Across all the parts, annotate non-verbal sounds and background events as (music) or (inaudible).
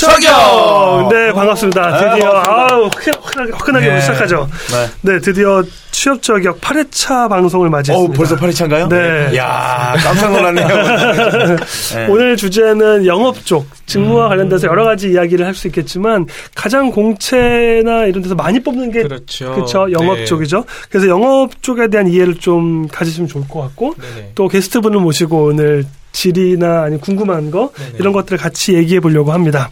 적용. 네 반갑습니다. 드디어 아, 아우 화끈하게, 화끈하게 네. 시작하죠. 네. 네 드디어 취업 저격 8회차 방송을 어 맞이했습니다. 벌써 8회차인가요? 네. 야 깜짝 놀랐네요. (laughs) 네. 오늘 주제는 영업 쪽 직무와 관련돼서 여러 가지 이야기를 할 수 있겠지만 가장 공채나 이런 데서 많이 뽑는 게 그렇죠. 그렇죠 영업 네. 쪽이죠. 그래서 영업 쪽에 대한 이해를 좀 가지시면 좋을 것 같고 네네. 또 게스트 분을 모시고 오늘 질의나 아니 궁금한 거 네네. 이런 것들을 같이 얘기해 보려고 합니다.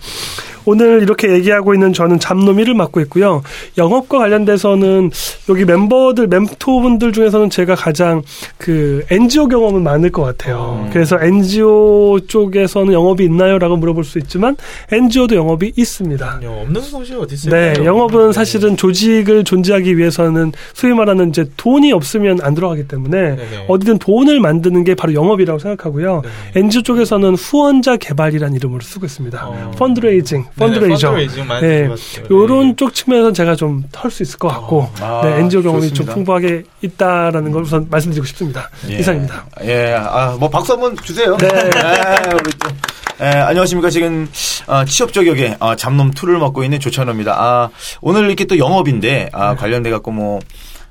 오늘 이렇게 얘기하고 있는 저는 잡노미를 맡고 있고요. 영업과 관련돼서는 여기 멤버들 멘토분들 중에서는 제가 가장 그 NGO 경험은 많을 것 같아요. 음. 그래서 NGO 쪽에서는 영업이 있나요?라고 물어볼 수 있지만 NGO도 영업이 있습니다. 영 없는 곳이 어디 있어요? 네, 영업은 사실은 조직을 존재하기 위해서는 소위 말하는 이제 돈이 없으면 안 들어가기 때문에 네네. 어디든 돈을 만드는 게 바로 영업이라고 생각하고요. 네네. NGO 쪽에서는 후원자 개발이라는 이름으로 쓰고 있습니다. 어. 펀드레이징, 펀드레이저. 많이 네, 들어봤어요. 요런 쪽 측면에서는 제가 좀할수 있을 것 같고, 아, 네, NGO 경험이 좀. 풍부하게 있다라는 걸 우선 말씀드리고 싶습니다. 예. 이상입니다. 예, 아, 뭐 박수 한번 주세요. 네. 예, 우리 또. 예, 안녕하십니까. 지금 아, 취업 저격에 아, 잡놈 2를 맡고 있는 조찬호입니다. 아, 오늘 이렇게 또 영업인데 아, 관련돼 갖고 뭐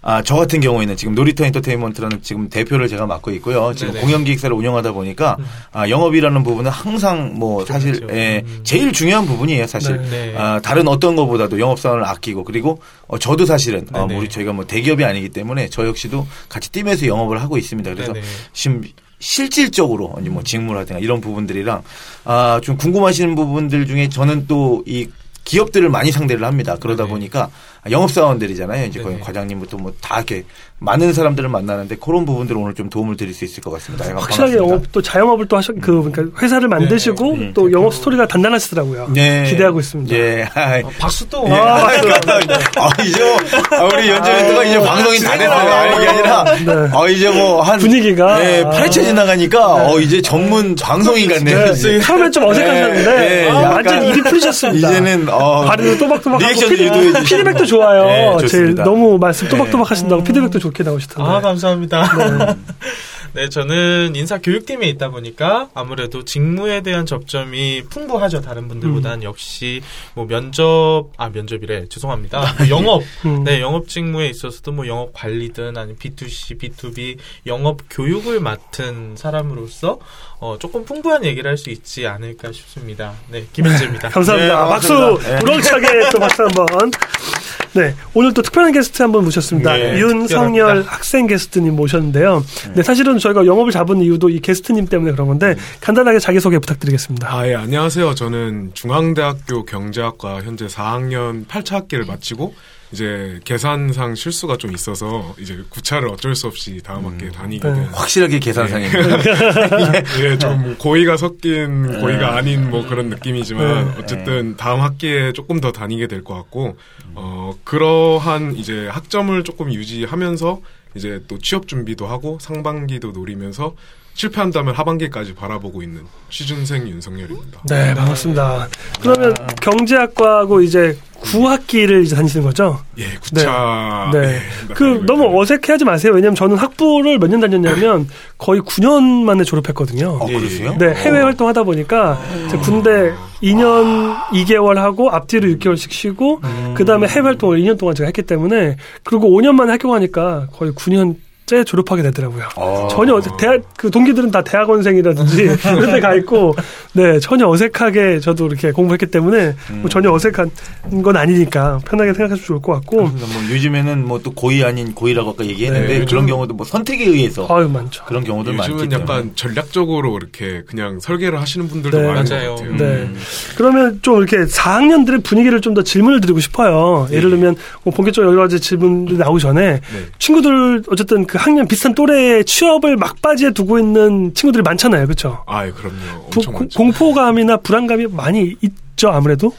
아, 저 같은 경우에는 지금 놀이터 엔터테인먼트라는 지금 대표를 제가 맡고 있고요. 지금 네네. 공연기획사를 운영하다 보니까 아, 영업이라는 부분은 항상 뭐 사실 그렇죠. 예, 음. 제일 중요한 부분이에요, 사실. 네. 네. 아, 다른 어떤 것보다도 영업사원을 아끼고 그리고 어, 저도 사실은 어. 우리 저희가 뭐 대기업이 아니기 때문에 저 역시도 같이 뛰면서 영업을 하고 있습니다. 그래서 네네. 지금 실질적으로 이제 뭐 직무라든가 이런 부분들이랑 아, 좀 궁금하시는 부분들 중에 저는 또 이 기업들을 많이 상대를 합니다. 그러다 네네. 보니까 영업사원들이잖아요. 이제 거의. 과장님부터 뭐 다 이렇게 많은 사람들을 만나는데 그런 부분들을 오늘 좀 도움을 드릴 수 있을 것 같습니다. 예, 확실하게 반갑습니다. 영업 또 자영업을 또 하셨 그 그러니까 회사를 만드시고 네. 또 영업 스토리가 단단하시더라고요. 네. 기대하고 있습니다. 예. 어, 박수 또. 예. 아, 이제 뭐, 아, 우리 연주멘트가 이제 방송이 다 됐어요. 아, 이게 아니라, 네. 아, 이제 뭐, 한. 분위기가. 예, 8차 지나가니까, 어, 이제 전문 방송인 같네요. 네, 처음엔 좀 어색하셨는데 예, 아, 약간 완전 입이 풀리셨습니다. 이제는, 어. 발음도 또박또박 리액션도 유도해. 피드백도 좋 아요. 네, 제일. 너무 말씀 또박또박 하신다고 피드백도 좋게 나오시던데. 아, 감사합니다. (laughs) 네, 저는 인사 교육팀에 있다 보니까 아무래도 직무에 대한 접점이 풍부하죠. 다른 분들보다는 역시 뭐 면접, 아, 면접이래. 죄송합니다. 뭐 (laughs) 영업. 음. 네, 영업 직무에 있어서도 뭐 영업 관리든 아니면 B2C, B2B 영업 교육을 맡은 사람으로서 어, 조금 풍부한 얘기를 할 수 있지 않을까 싶습니다. 네, 김현재입니다. (laughs) 감사합니다. 네, 박수 반갑습니다. 네. 우렁차게 또 박수 한 번. 네, 오늘 또 특별한 게스트 한 분 모셨습니다. 네, 윤성열 특별합니다. 학생 게스트님 모셨는데요. 네, 사실은 저희가 영업을 잡은 이유도 이 게스트님 때문에 그런 건데 간단하게 자기 소개 부탁드리겠습니다. 아, 예, 안녕하세요. 저는 중앙대학교 경제학과 현재 4학년 8차 학기를 마치고 이제 계산상 실수가 좀 있어서 이제 구차를 어쩔 수 없이 다음 학기에 다니게 네. 된 확실하게 계산상입니다. (laughs) 예, 좀 고의가 섞인 고의가 아닌 뭐 그런 느낌이지만 네. 어쨌든 다음 학기에 조금 더 다니게 될 것 같고 어 그러한 이제 학점을 조금 유지하면서 이제 또 취업 준비도 하고 상반기도 노리면서 실패한다면 하반기까지 바라보고 있는 취준생 윤석열입니다. 네, 반갑습니다. 그러면 경제학과하고 이제 9학기를 이제 다니시는 거죠? 예, 구차. 네. 예, 그 다니고 너무 있습니다. 어색해 하지 마세요. 왜냐면 저는 학부를 몇 년 다녔냐면 거의 9년 만에 졸업했거든요. 어, 그러세요? 네, 해외 활동하다 보니까 제가 군대 2년 2개월 하고 앞뒤로 6개월씩 쉬고 그 다음에 해외 활동을 2년 동안 제가 했기 때문에 그리고 5년 만에 학교 가니까 거의 9년 째 졸업하게 되더라고요. 어. 전혀 어색, 대학 그 동기들은 다 대학원생이라든지 (laughs) 그런 데가 있고 네 전혀 어색하게 저도 이렇게 공부했기 때문에 뭐 전혀 어색한 건 아니니까 편하게 생각하시면 좋을 것 같고 뭐 요즘에는 뭐 또 고의 아닌 고의라고 아까 얘기했는데 네, 그런 경우도 뭐 선택에 의해서 아유 많죠. 그런 경우들 많기 요즘은 때문에. 약간 전략적으로 이렇게 그냥 설계를 하시는 분들도 네. 많은 맞아요. 것 같아요. 네. 그러면 좀 이렇게 4학년들의 분위기를 좀 더 질문을 드리고 싶어요. 예를 들면 뭐 본격적으로 여러 가지 질문들이 나오기 전에 네. 친구들 어쨌든 그 학년 비슷한 또래의 취업을 막바지에 두고 있는 친구들이 많잖아요. 그렇죠? 아, 예, 그럼요. 부- 엄청 고- 많죠. 공포감이나 불안감이 많이 있죠, 아무래도.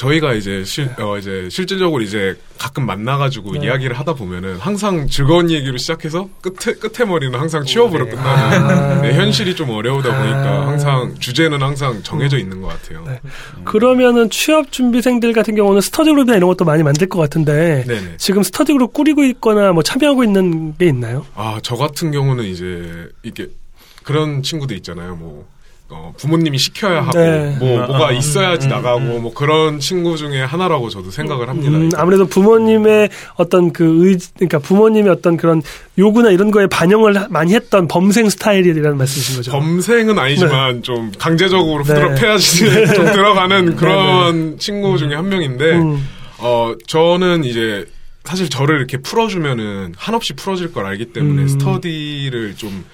저희가 이제 실, 어, 이제 실질적으로 이제 가끔 만나가지고 네. 이야기를 하다 보면은 항상 즐거운 얘기로 시작해서 끝에, 끝에 머리는 항상 취업으로 끝나는 아. (laughs) 네, 현실이 좀 어려우다 보니까 아. 항상 주제는 항상 정해져 있는 것 같아요. 네. 그러면은 취업 준비생들 같은 경우는 스터디 그룹이나 이런 것도 많이 만들 것 같은데 네네. 지금 스터디 그룹 꾸리고 있거나 뭐 참여하고 있는 게 있나요? 아, 저 같은 경우는 이제 이게 그런 친구들 있잖아요. 뭐 어, 부모님이 시켜야 하고 네. 뭐 음, 뭐가 음, 있어야지 음, 나가고 음. 뭐 그런 친구 중에 하나라고 저도 생각을 합니다. 음. 아무래도 부모님의 어떤 그 의, 그러니까 부모님의 어떤 그런 요구나 이런 거에 반영을 하- 많이 했던 범생 스타일이라는 말씀이신 거죠. 범생은 아니지만 좀 강제적으로 네. 후드러 패야지 (laughs) 좀 들어가는 그런 친구 중에 한 명인데 음, 어 저는 이제 사실 저를 이렇게 풀어주면은 한없이 풀어질 걸 알기 때문에 음. 스터디를 좀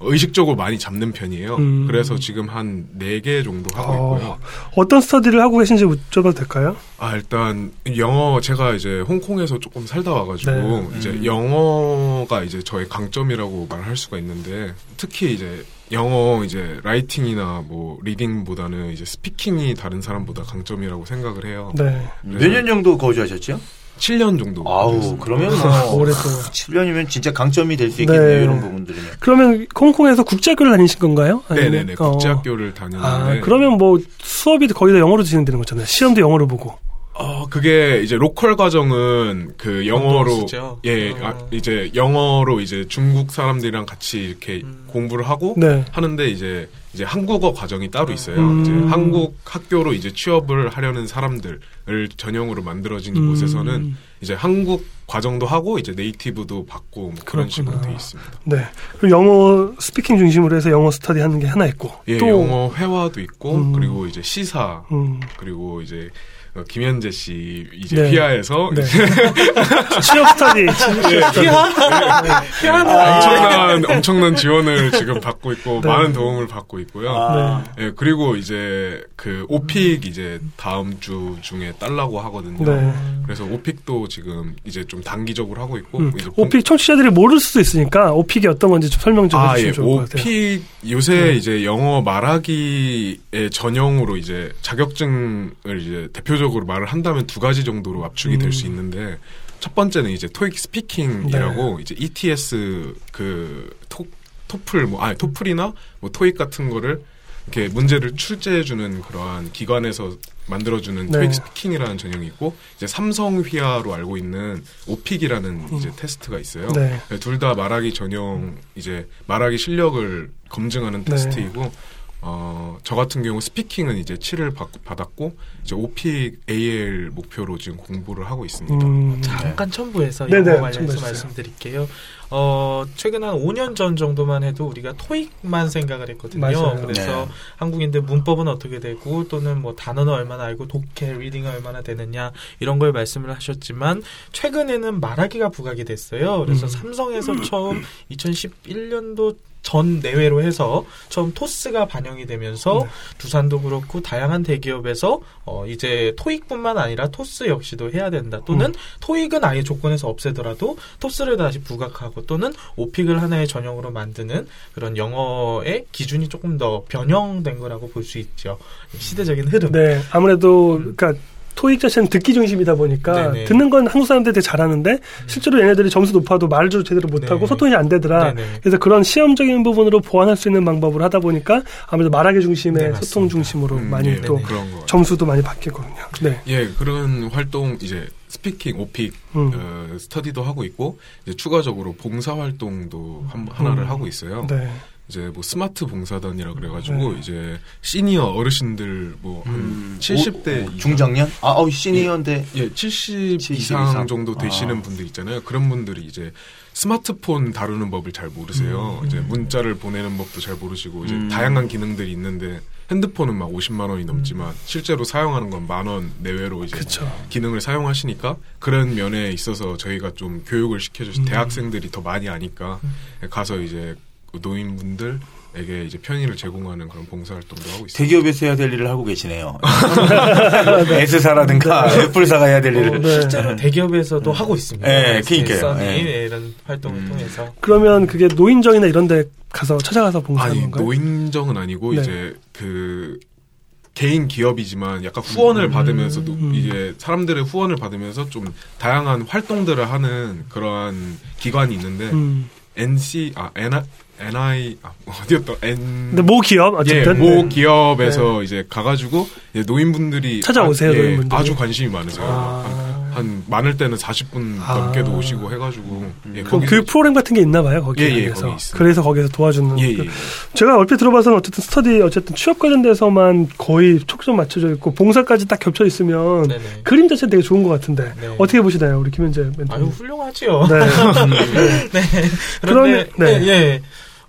의식적으로 많이 잡는 편이에요. 음. 그래서 지금 한 네 개 정도 하고 어, 있고요. 어떤 스터디를 하고 계신지 여쭤봐도 될까요? 아 일단 영어 제가 이제 홍콩에서 조금 살다 와가지고 네. 이제 음. 영어가 이제 저의 강점이라고 말할 수가 있는데 특히 이제 영어 이제 라이팅이나 뭐 리딩보다는 이제 스피킹이 다른 사람보다 강점이라고 생각을 해요. 네. 몇 년 정도 거주하셨죠? 7년 정도. 아우. 그러면 뭐. 오랫동안. 7년이면 진짜 강점이 될 수 있겠네요, 네. 이런 부분들이면. 그러면 홍콩에서 국제학교를 다니신 건가요? 아니면- 네네네 어. 국제학교를 다녔는데 아, 그러면 뭐 수업이 거의 다 영어로 진행되는 거잖아요. 시험도 영어로 보고. 어 그게 이제 로컬 과정은 그 영어로. 예 어. 아, 이제 영어로 이제 중국 사람들이랑 같이 이렇게 음. 공부를 하고 네. 하는데 이제 이제 한국어 과정이 따로 있어요. 음. 이제 한국 학교로 이제 취업을 하려는 사람들을 전형으로 만들어진 음. 곳에서는 이제 한국 과정도 하고 이제 native도 받고 뭐 그런. 식으로 돼 있습니다. 네. 그리고 영어 speaking 중심으로 해서 영어 스터디 하는 게 하나 있고. 예, 또 영어 회화도 있고 음. 그리고 이제 시사 음, 그리고 이제 어, 김현재 씨 이제 네. 피아에서 네. (laughs) 취업 스터디. 취업 스터디. 엄청난 엄청난 지원을 지금 받고 있고 네. 많은 도움을 받고 있고요. 아, 예, 그리고 이제 그 OPIc 이제 다음 주 중에 딸라고 하거든요. 네. 그래서 OPIc도 지금 이제 좀 단기적으로 하고 있고 음, OPIc 청취자들이 모를 수도 있으니까 OPIc이 어떤 건지 좀 설명 좀 아, 해주시면 예. 좋을 것 같아요. OPIc 요새 네. 이제 영어 말하기의 전형으로 이제 자격증을 이제 대표적으로 말을 한다면 두 가지 정도로 압축이 될수 음. 있는데 첫 번째는 이제 토익 네. Speaking이라고 이제 ETS 그 토, 토플 뭐 아니 토플이나 뭐 토익 같은 거를 이렇게 문제를 출제해 주는 그러한 기관에서 만들어주는 네. 토익 Speaking이라는 전형이 있고 이제 삼성 휘하로 알고 있는 OPIc이라는 이제 테스트가 있어요. 네. 둘 다 말하기 전용 이제 말하기 실력을 검증하는 네. 테스트이고 어, 저 같은 경우 Speaking은 이제 7을 받았고 이제 OPIc AL 목표로 지금 공부를 하고 있습니다. 음, 잠깐 첨부해서 네네, 영어 관련해서. 말씀드릴게요. 어, 최근 한 5년 전 정도만 해도 우리가 토익만 생각을 했거든요. 맞아요. 그래서 네. 한국인들 문법은 어떻게 되고 또는 뭐 단어는 얼마나 알고 독해, reading은 얼마나 되느냐 이런 걸 말씀을 하셨지만 최근에는 말하기가 부각이 됐어요. 그래서 음. 삼성에서 처음 2011년도 전 내외로 해서 처음 토스가 반영이 되면서 네. 두산도 그렇고 다양한 대기업에서 어 이제 토익뿐만 아니라 토스 역시도 해야 된다. 또는 음. 토익은 아예 조건에서 없애더라도 토스를 다시 부각하고 또는 OPIc을 하나의 전형으로 만드는 그런 영어의 기준이 조금 더 변형된 거라고 볼 수 있죠. 시대적인 흐름. 네, 아무래도 그러니까 토익 자체는 듣기 중심이다 보니까 네네. 듣는 건 한국 사람들이 되게 잘하는데 실제로 얘네들이 점수 높아도 말을 제대로 못하고 네. 소통이 안 되더라. 네네. 그래서 그런 시험적인 부분으로 보완할 수 있는 방법을 하다 보니까 아무래도 말하기 중심의 네. 소통 중심으로 음, 많이 예, 또. 같아요. 점수도 많이 바뀌거든요. 네. 예, 그런 활동 이제 speaking, OPIc 음. 어, 스터디도 하고 있고 이제 추가적으로 봉사 활동도 한, 하나를 음. 하고 있어요. 네. 이제 뭐 스마트 봉사단이라 그래가지고 네. 이제 시니어 어르신들 뭐한 음, 70대 오, 오, 중장년? 아, 어, 시니어인데. 예, 70, 70 이상, 이상. 정도 되시는 아. 분들 있잖아요. 그런 분들이 이제 스마트폰 다루는 법을 잘 모르세요. 이제 문자를 보내는 법도 잘 모르시고 이제 음. 다양한 기능들이 있는데 핸드폰은 막 50만 원이 넘지만 실제로 사용하는 건 만 원 내외로 이제 그렇죠. 기능을 사용하시니까 그런 면에 있어서 저희가 좀 교육을 시켜줘서 음. 대학생들이 더 많이 아니까 가서 이제 그 노인분들에게 이제 편의를 제공하는 그런 봉사활동도 하고 있습니다. 대기업에서 해야 될 일을 하고 계시네요. (laughs) S사라든가 애플사가 해야 될 일을. 네. 실제로 대기업에서도 하고 있습니다. 네, 그러니까요. 네. 네, 이런 활동을 음. 통해서 그러면 그게 노인정이나 이런 데 가서 찾아가서 봉사하는 아니 건가요? 노인정은 아니고 네. 이제 그 개인 기업이지만 약간 후원을 음. 받으면서 도 음. 이제 사람들의 후원을 받으면서 좀 다양한 활동들을 하는 그러한 기관이 있는데 음. NC 아 NI NI 아 어디였다 N 근데 모 기업 예, 어쨌든 모 네. 기업에서 이제 가가지고 이제 노인분들이 찾아오세요, 아, 예, 노인분들이. 아주 관심이 많으세요. 아. 한, 한 많을 때는 40분 아. 넘게도 오시고 해가지고 예, 그럼 그 프로그램 같은 게 있나 봐요, 거기에. 예, 예, 그래서. 거기. 그래서 거기서 도와주는. 예, 그- 예. 제가 얼핏 들어봐서는 어쨌든 스터디, 어쨌든 취업 관련돼서만 거의 초점 맞춰져 있고, 봉사까지 딱 겹쳐 있으면 네네. 그림 자체는 되게 좋은 것 같은데. 네. 어떻게 보시나요, 우리 김현재 멘토님? 아유 훌륭하지요. 네. (laughs) 네. 그러면- 그런데 네. 네. 예.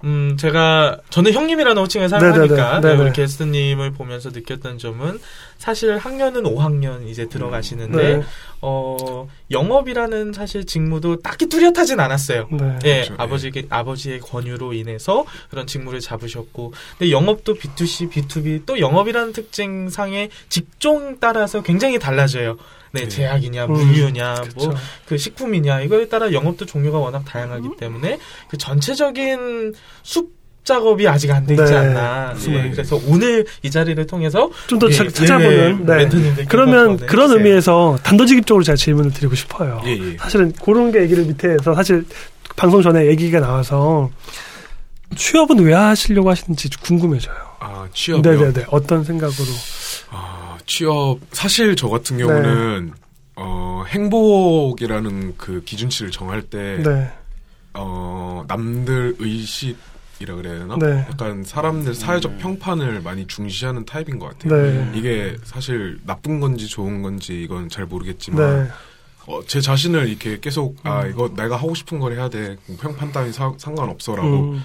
음, 제가 저는 형님이라는 호칭을 사용하니까 네네네. 네, 네네. 우리 게스트님을 보면서 느꼈던 점은 사실 학년은 5학년 이제 들어가시는데 네. 어, 영업이라는 사실 직무도 딱히 뚜렷하진 않았어요. 네. 예, 그렇죠. 아버지 아버지의 권유로 인해서 그런 직무를 잡으셨고, 근데 영업도 B2C, B2B 또 영업이라는 특징상의 직종 따라서 굉장히 달라져요. 네, 네. 제약이냐, 음, 물류냐, 뭐 그쵸. 그 식품이냐 이거에 따라 영업도 종류가 워낙 다양하기 때문에 그 전체적인 숲 작업이 아직 안 돼 있지 네. 않나. 예. 그래서 오늘 이 자리를 통해서 좀더 예, 찾아보는. 예, 네. 그러면 네, 그런 해주세요. 의미에서 단도직입적으로 제가 질문을 드리고 싶어요. 예, 예. 사실은 그런 게 얘기를 밑에서 사실 방송 전에 얘기가 나와서 취업은 왜 하시려고 하시는지 궁금해져요. 아 취업이요. 네네네. 어떤 생각으로. 아, 취업 사실 저 네. 같은 경우는 어, 행복이라는 그 기준치를 정할 때 네. 어, 남들 의식 이라 그래야 되나? 네. 약간 사람들 사회적 평판을 많이 중시하는 타입인 것 같아요. 네. 이게 사실 나쁜 건지 좋은 건지 이건 잘 모르겠지만 네. 어, 제 자신을 이렇게 계속 아 음. 이거 내가 하고 싶은 걸 해야 돼 평판 따위 사- 상관없어라고 음, 어,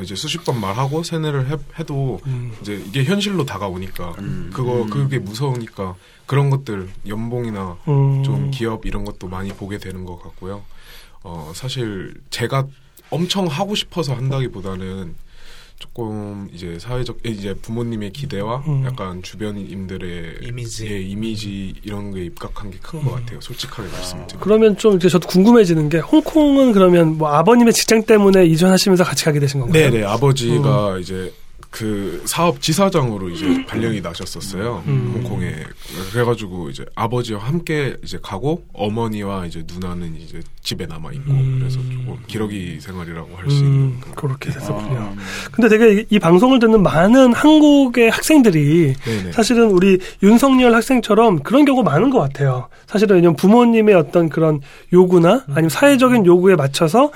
이제 수십 번 말하고 세뇌를 해, 해도 음. 이제 이게 현실로 다가오니까 음. 그거 그게 무서우니까 그런 것들 연봉이나 음. 좀 기업 이런 것도 많이 보게 되는 것 같고요. 어 사실 제가 엄청 하고 싶어서 한다기보다는 조금 이제 사회적 이제 부모님의 기대와 음. 약간 주변인들의 이미지. 예, 이미지 이런 게 입각한 게 큰것 같아요. 솔직하게 말씀드리면. 그러면 좀 이제 저도 궁금해지는 게 홍콩은 그러면 뭐 아버님의 직장 때문에 이전하시면서 같이 가게 되신 건가요? 네네 아버지가 이제 그 사업 지사장으로 이제 발령이 나셨었어요 음. 홍콩에 그래가지고 이제 아버지와 함께 이제 가고 어머니와 이제 누나는 이제 집에 남아 있고 음. 그래서 조금 기러기 생활이라고 할수 있는 음, 그런 그렇게 됐었군요. 아, 근데 되게 이, 이 방송을 듣는 많은 한국의 학생들이 네네 사실은 우리 윤석열 학생처럼 그런 경우가 많은 것 같아요. 사실은 왜냐면 부모님의 어떤 그런 요구나 아니면 사회적인 요구에 맞춰서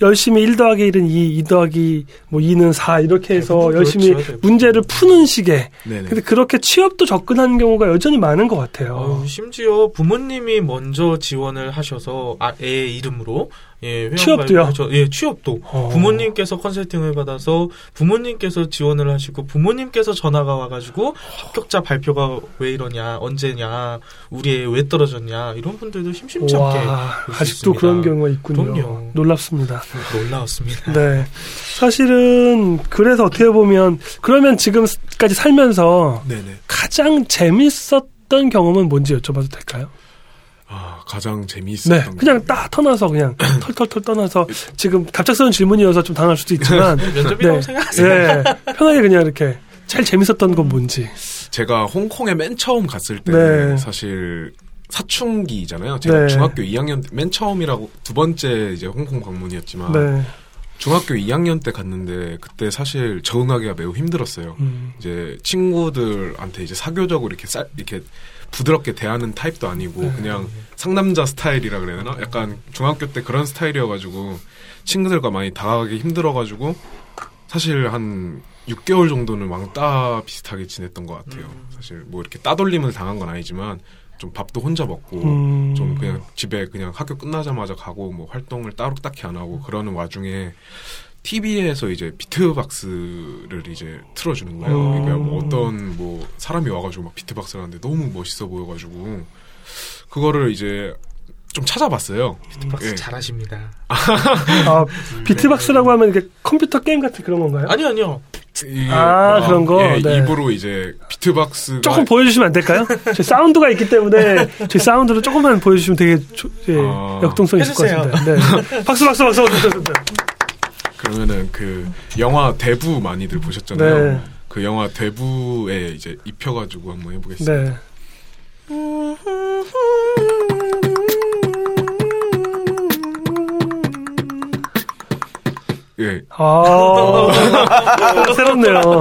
열심히 1 더하기 1은 2, 2 더하기 뭐 2는 4 이렇게 해서 대부분 열심히 그렇죠, 대부분. 문제를 푸는 식의 네네 근데 그렇게 취업도 접근하는 경우가 여전히 많은 것 같아요. 어우, 심지어 부모님이 먼저 지원을 하셔서 아, 애 이름으로 예, 취업도요? 발급하셔- 예, 취업도. 어. 부모님께서 컨설팅을 받아서 부모님께서 지원을 하시고 부모님께서 전화가 와가지고 합격자 발표가 왜 이러냐, 언제냐, 우리 애 왜 떨어졌냐 이런 분들도 심심치 않게 아직도 있습니다. 그런 경우가 있군요. 그럼요. 놀랍습니다. 놀라웠습니다. 네. 사실은 그래서 어떻게 보면 그러면 지금까지 살면서 네네 가장 재밌었던 경험은 뭔지 여쭤봐도 될까요? 아 가장 재미있었던 네. 그냥 딱 터나서 그냥 (clears throat) 털털털 떠나서 지금 갑작스러운 질문이어서 좀 당할 수도 있지만 (laughs) 면접이라고 네. 생각하세요. 네. 편하게 그냥 이렇게 제일 재밌었던 건 뭔지. 제가 홍콩에 맨 처음 갔을 때 네. 사실 사춘기잖아요. 제가 네. 중학교 2학년 때맨 처음이라고 두 번째 이제 홍콩 방문이었지만 네. 중학교 2학년 때 갔는데 그때 사실 적응하기가 매우 힘들었어요. 음. 이제 친구들한테 이제 사교적으로 이렇게 쌀 이렇게 부드럽게 대하는 타입도 아니고 네. 그냥 상남자 스타일이라 그래야 되나? 약간 중학교 때 그런 스타일이어가지고 친구들과 많이 다가가기 힘들어가지고 사실 한 6개월 정도는 왕따 비슷하게 지냈던 것 같아요. 사실 뭐 이렇게 따돌림을 당한 건 아니지만 좀 밥도 혼자 먹고 음. 좀 그냥 집에 그냥 학교 끝나자마자 가고 뭐 활동을 따로 딱히 안 하고 그러는 와중에 TV에서 이제 비트박스를 이제 틀어주는 거예요. 음. 그러니까 뭐 어떤 뭐 사람이 와가지고 막 비트박스를 하는데 너무 멋있어 보여가지고 그거를 이제 좀 찾아봤어요. 박스 예. 잘하십니다. (laughs) 아, 비트박스라고 하면 이게 컴퓨터 게임 같은 그런 건가요? 아니요, 아니요. 이- 아, 그런 거? 예, 네. 입으로 이제 비트박스가 조금 보여주시면 안 될까요? (laughs) 저희 사운드가 있기 때문에 저희 사운드로 조금만 보여주시면 되게 조- 예, 아. 역동성 있을 것 해주세요. 같은데. 네. 박수 박수 박수. 박수, (laughs) 박수. 그러면은 그 영화 대부 많이들 보셨잖아요. 네. 그 영화 대부에 이제 입혀가지고 한번 해보겠습니다. 네. (laughs) 예. 아, (laughs) 새롭네요.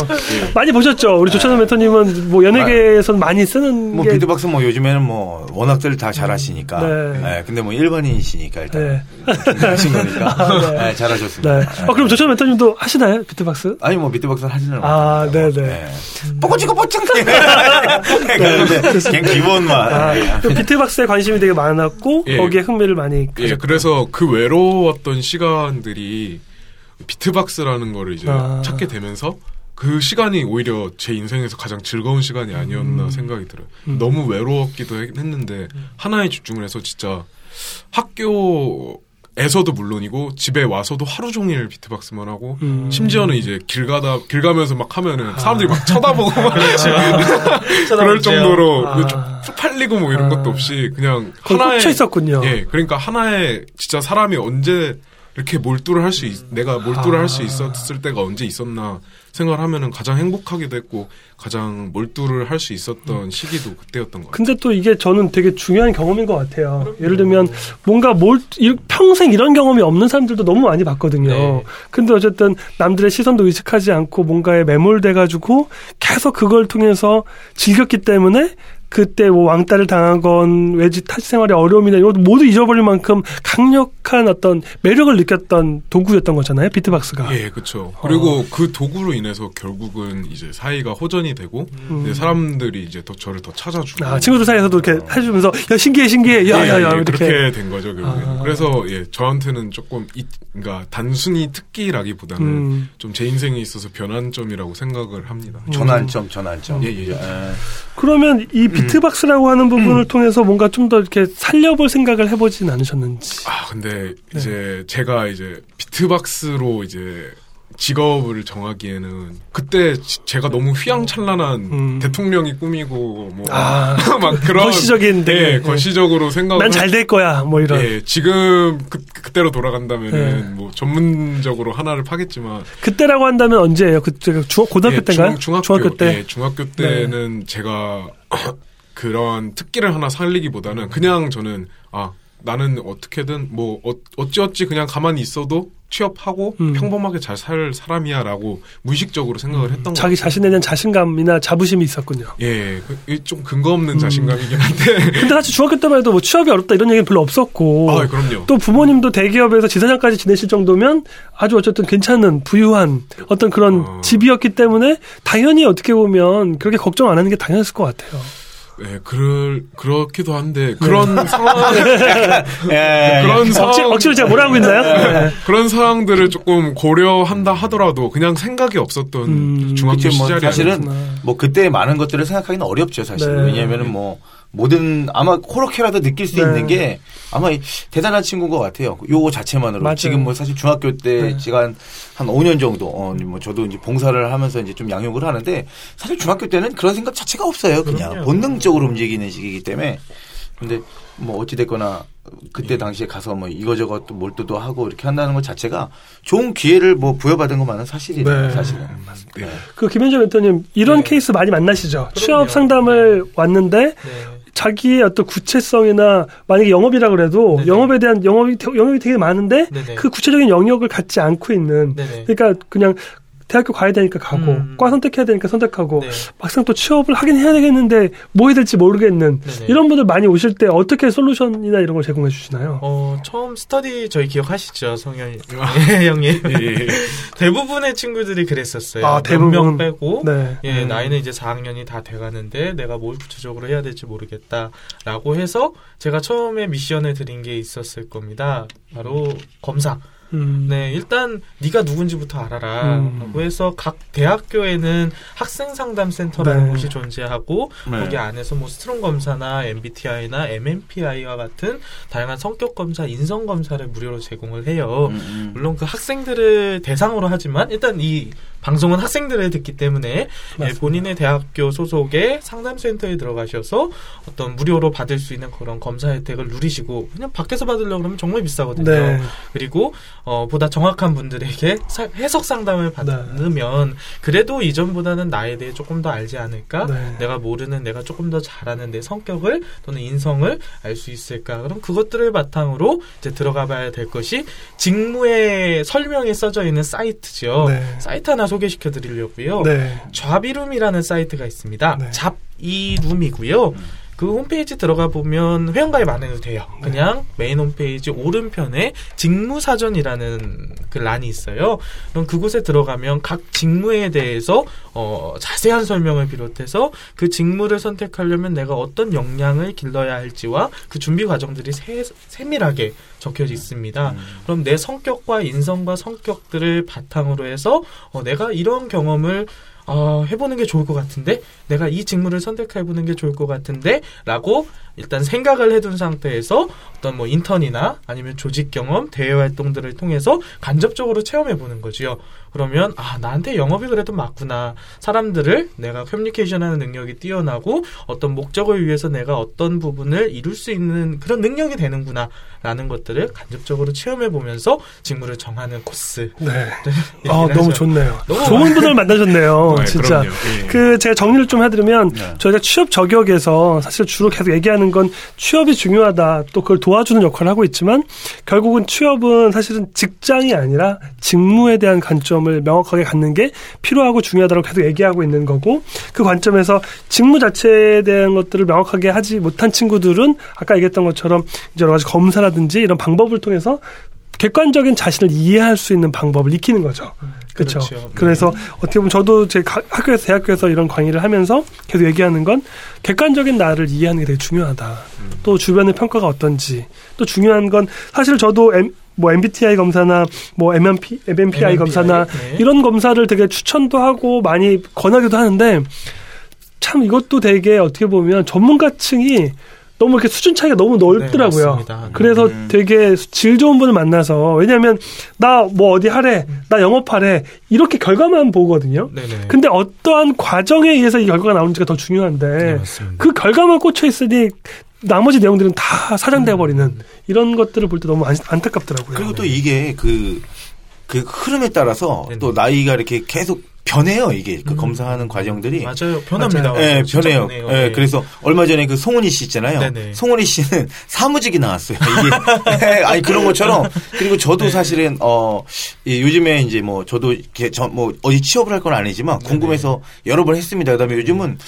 많이 보셨죠? 우리 조찬호 멘토님은 뭐 연예계에서는 많이 쓰는 뭐 게 비트박스 뭐 요즘에는 뭐 워낙들 다 잘하시니까. 네. 네, 근데 뭐 일반인이시니까 일단 네. 하신 거니까 (laughs) 네. 네, 잘하셨습니다. 네. 어, 그럼 조찬호 멘토님도 하시나요? 비트박스? 아니 뭐 비트박스는 하지는 아, 못해요. 네네. 뽀꼬치고. 그런데 그냥 기본만. 아, 네. 그 비트박스에 관심이 되게 많았고 예. 거기에 흥미를 많이 예, 가졌다. 그래서 그 외로웠던 시간들이 비트박스라는 거를 이제 아. 찾게 되면서 그 시간이 오히려 제 인생에서 가장 즐거운 시간이 아니었나 생각이 들어요. 음. 너무 외로웠기도 했- 했는데 하나에 집중을 해서 진짜 학교에서도 물론이고 집에 와서도 하루 종일 비트박스만 하고 음. 심지어는 이제 길 가다 길 가면서 막 하면은 사람들이 막 쳐다보고 막 (laughs) 그럴 쳐다보세요. 정도로 아. 쪽 팔리고 뭐 이런 아. 것도 없이 그냥 꽂혀 있었군요. 예, 그러니까 하나의 진짜 사람이 언제 이렇게 몰두를 할 수 내가 몰두를 할수 있었을 때가 언제 있었나 생각을 하면은 가장 행복하기도 했고 가장 몰두를 할 수 있었던 시기도 그때였던 것 같아요. 근데 또 이게 저는 되게 중요한 경험인 것 같아요. 예를 들면 뭔가 몰 이- 평생 이런 경험이 없는 사람들도 너무 많이 봤거든요. 네. 근데 어쨌든 남들의 시선도 의식하지 않고 뭔가에 매몰돼 가지고 계속 그걸 통해서 즐겼기 때문에 그때 뭐 왕따를 당하건 외지 타지 생활의 어려움이나 이런 것도 모두 잊어버릴 만큼 강력한 어떤 매력을 느꼈던 도구였던 거잖아요. 비트박스가. 예, 그렇죠. 그리고 그 도구로 인해서 결국은 이제 사이가 호전이 되고 이제 사람들이 이제 더 저를 더 찾아주고 아, 친구들 사이에서도 이렇게 해주면서 야 신기해 신기해 예, 야 야야 예, 이렇게 그렇게 된 거죠 결국에. 아. 그래서 예 저한테는 조금 이, 그러니까 단순히 특기라기보다는 음. 좀제 인생에 있어서 변환점이라고 생각을 합니다. 전환점, 전환점. 예, 예, 예. 그러면 이 음. 비트박스라고 하는 부분을 통해서 뭔가 좀 더 이렇게 살려볼 생각을 해보진 않으셨는지. 아 근데 네. 이제 제가 이제 비트박스로 이제 직업을 정하기에는 그때 지- 제가 너무 휘황찬란한 음. 대통령이 꿈이고 뭐 (laughs) 막 아, 그런 거시적인 되게, 예, 거시적으로 생각을 난잘 될 거야, 뭐 이런. 예, 지금 그, 그때로 돌아간다면은 네. 뭐 전문적으로 하나를 파겠지만 그때라고 한다면 언제예요? 그때 중 고등학교 예, 때인가요? 중, 중학교, 때. 네. 예, 중학교 때는 제가 그런 특기를 하나 살리기보다는 그냥 저는 아 나는 어떻게든 뭐 어, 어찌어찌 그냥 가만히 있어도 취업하고 음. 평범하게 잘 살 사람이야라고 무의식적으로 생각을 했던 것 자기 같아요. 자신에 대한 자신감이나 자부심이 있었군요. 예, 그- 좀 근거 없는 음. 자신감이긴 한데. (laughs) 근데 사실 중학교 때만 해도 뭐 취업이 어렵다 이런 얘기는 별로 없었고. 아, 그럼요. 또 부모님도 대기업에서 지사장까지 지내실 정도면 아주 어쨌든 괜찮은 부유한 어떤 그런 어. 집이었기 때문에 당연히 어떻게 보면 그렇게 걱정 안 하는 게 당연했을 것 같아요. 예, 그럴 그렇기도 한데 네. 그런 (laughs) 상황 예, 그런 상황 억지, 억지로 제가 뭐라 하고 있나요? 네. 그런 상황들을 조금 고려한다 하더라도 그냥 생각이 없었던 음, 중학교 뭐 시절이 사실은 아니었구나. 뭐 그때 많은 것들을 생각하기는 어렵죠 사실. 네. 왜냐하면은 뭐 모든 아마 그렇게라도 느낄 수 네. 있는 게 아마 이 대단한 친구인 것 같아요. 요거 자체만으로 맞아요. 지금 뭐 사실 중학교 때 네. 제가 한, 한 5년 정도 어, 뭐 저도 이제 봉사를 하면서 이제 좀 양육을 하는데 사실 중학교 때는 그런 생각 자체가 없어요. 그냥 그럼요. 본능적으로 움직이는 시기이기 때문에 근데 뭐 어찌 됐거나 그때 당시에 가서 뭐 이거저거 또 몰두도 하고 이렇게 한다는 것 자체가 좋은 기회를 뭐 부여받은 것만은 사실이에요. 네. 사실은. 네. 그 김현정 멘토님 이런 네. 케이스 많이 만나시죠? 그럼요. 취업 상담을 왔는데 네. 자기의 어떤 구체성이나 만약에 영업이라 그래도 네네. 영업에 대한 영업이 되- 영역이 되게 많은데 네네. 그 구체적인 영역을 갖지 않고 있는 네네. 그러니까 그냥 대학교 가야 되니까 가고 음. 과 선택해야 되니까 선택하고 네. 막상 또 취업을 하긴 해야 되겠는데 뭐 해야 될지 모르겠는 네네. 이런 분들 많이 오실 때 어떻게 솔루션이나 이런 걸 제공해 주시나요? 어, 처음 스터디 저희 기억하시죠, 성현 (laughs) 예, 형님. 예. (laughs) 대부분의 친구들이 그랬었어요. 아, 몇 대부분. 명 빼고 네. 예, 음. 나이는 이제 4학년이 다 돼가는데 내가 뭘 구체적으로 해야 될지 모르겠다라고 해서 제가 처음에 미션을 드린 게 있었을 겁니다. 바로 검사. 음. 네, 일단 네가 누군지부터 알아라. 음. 라고 해서 각 대학교에는 학생 상담 센터라는 네. 곳이 존재하고 네. 거기 안에서 뭐 Strong 검사나 MBTI나 MMPI와 같은 다양한 성격 검사, 인성 검사를 무료로 제공을 해요. 음, 음. 물론 그 학생들을 대상으로 하지만 일단 이 방송은 학생들을 듣기 때문에 예. 본인의 대학교 소속의 상담센터에 들어가셔서 어떤 무료로 받을 수 있는 그런 검사 혜택을 누리시고 그냥 밖에서 받으려고 그러면 정말 비싸거든요. 네. 그리고 어, 보다 정확한 분들에게 사- 해석 상담을 받으면 그래도 이전보다는 나에 대해 조금 더 알지 않을까? 네. 내가 모르는 내가 조금 더 잘하는 내 성격을 또는 인성을 알 수 있을까? 그럼 그것들을 바탕으로 이제 들어가 봐야 될 것이 직무의 설명에 써져 있는 사이트죠. 네. 사이트 하나 소개시켜 드리려고요. 네. 좌비룸이라는 사이트가 있습니다. 네. 잡이룸이고요. 그 홈페이지 들어가 보면 회원가입 안 해도 돼요. 그냥 메인 홈페이지 오른편에 직무사전이라는 그 란이 있어요. 그럼 그곳에 들어가면 각 직무에 대해서 어, 자세한 설명을 비롯해서 그 직무를 선택하려면 내가 어떤 역량을 길러야 할지와 그 준비 과정들이 세, 세밀하게 적혀 있습니다. 그럼 내 성격과 인성과 성격들을 바탕으로 해서 어, 내가 이런 경험을 어, 해보는 게 좋을 것 같은데 내가 이 직무를 선택해보는 게 좋을 것 같은데 라고 일단 생각을 해둔 상태에서 어떤 뭐 인턴이나 아니면 조직 경험, 대외 활동들을 통해서 간접적으로 체험해보는 거지요. 그러면 아 나한테 영업이 그래도 맞구나. 사람들을 내가 커뮤니케이션하는 능력이 뛰어나고 어떤 목적을 위해서 내가 어떤 부분을 이룰 수 있는 그런 능력이 되는구나. 라는 것들을 간접적으로 체험해 보면서 직무를 정하는 코스. 네. 얘기를 아, 너무 하죠. 좋네요. 너무 좋은 분을 만나셨네요. (laughs) 네, 진짜. 그럼요. 예. 그 제가 정리를 좀 해드리면 네. 저희가 취업 저격에서 사실 주로 계속 얘기하는 건 취업이 중요하다 또 그걸 도와주는 역할을 하고 있지만 결국은 취업은 사실은 직장이 아니라 직무에 대한 관점 을 명확하게 갖는 게 필요하고 중요하다고 계속 얘기하고 있는 거고 그 관점에서 직무 자체에 대한 것들을 명확하게 하지 못한 친구들은 아까 얘기했던 것처럼 여러 가지 검사라든지 이런 방법을 통해서 객관적인 자신을 이해할 수 있는 방법을 익히는 거죠. 그렇죠. 그렇죠. 그래서 어떻게 보면 저도 제 가- 학교에서 대학교에서 이런 강의를 하면서 계속 얘기하는 건 객관적인 나를 이해하는 게 되게 중요하다. 또 주변의 평가가 어떤지. 또 중요한 건 사실 저도 M, 뭐 MBTI 검사나 뭐 MMP, MMPI 검사나 네. 이런 검사를 되게 추천도 하고 많이 권하기도 하는데 참 이것도 되게 어떻게 보면 전문가층이 너무 이렇게 수준 차이가 너무 넓더라고요. 네, 맞습니다. 그래서 음. 되게 질 좋은 분을 만나서 왜냐하면 나 뭐 어디 하래, 나 영업하래 이렇게 결과만 보거든요. 네네. 근데 어떠한 과정에 의해서 이 결과가 나오는지가 더 중요한데 네. 그 결과만 꽂혀 있으니 나머지 내용들은 다 사장돼 버리는 이런 것들을 볼 때 너무 안, 안타깝더라고요. 그리고 또 이게 그, 그 흐름에 따라서 네네. 또 나이가 이렇게 계속 변해요, 이게. 그 검사하는 과정들이. 맞아요. 변합니다. 예, 진짜 변해요. 예, 네. 그래서 얼마 전에 그 송은이 씨 있잖아요. 네네. 송은이 씨는 (laughs) 사무직이 나왔어요. 이게 (laughs) 예, 아니 그런 것처럼 그리고 저도 네. 사실은 어 이, 요즘에 이제 뭐 저도 이렇게 저, 뭐 어디 취업을 할 건 아니지만 궁금해서 여러 번 했습니다. 그다음에 요즘은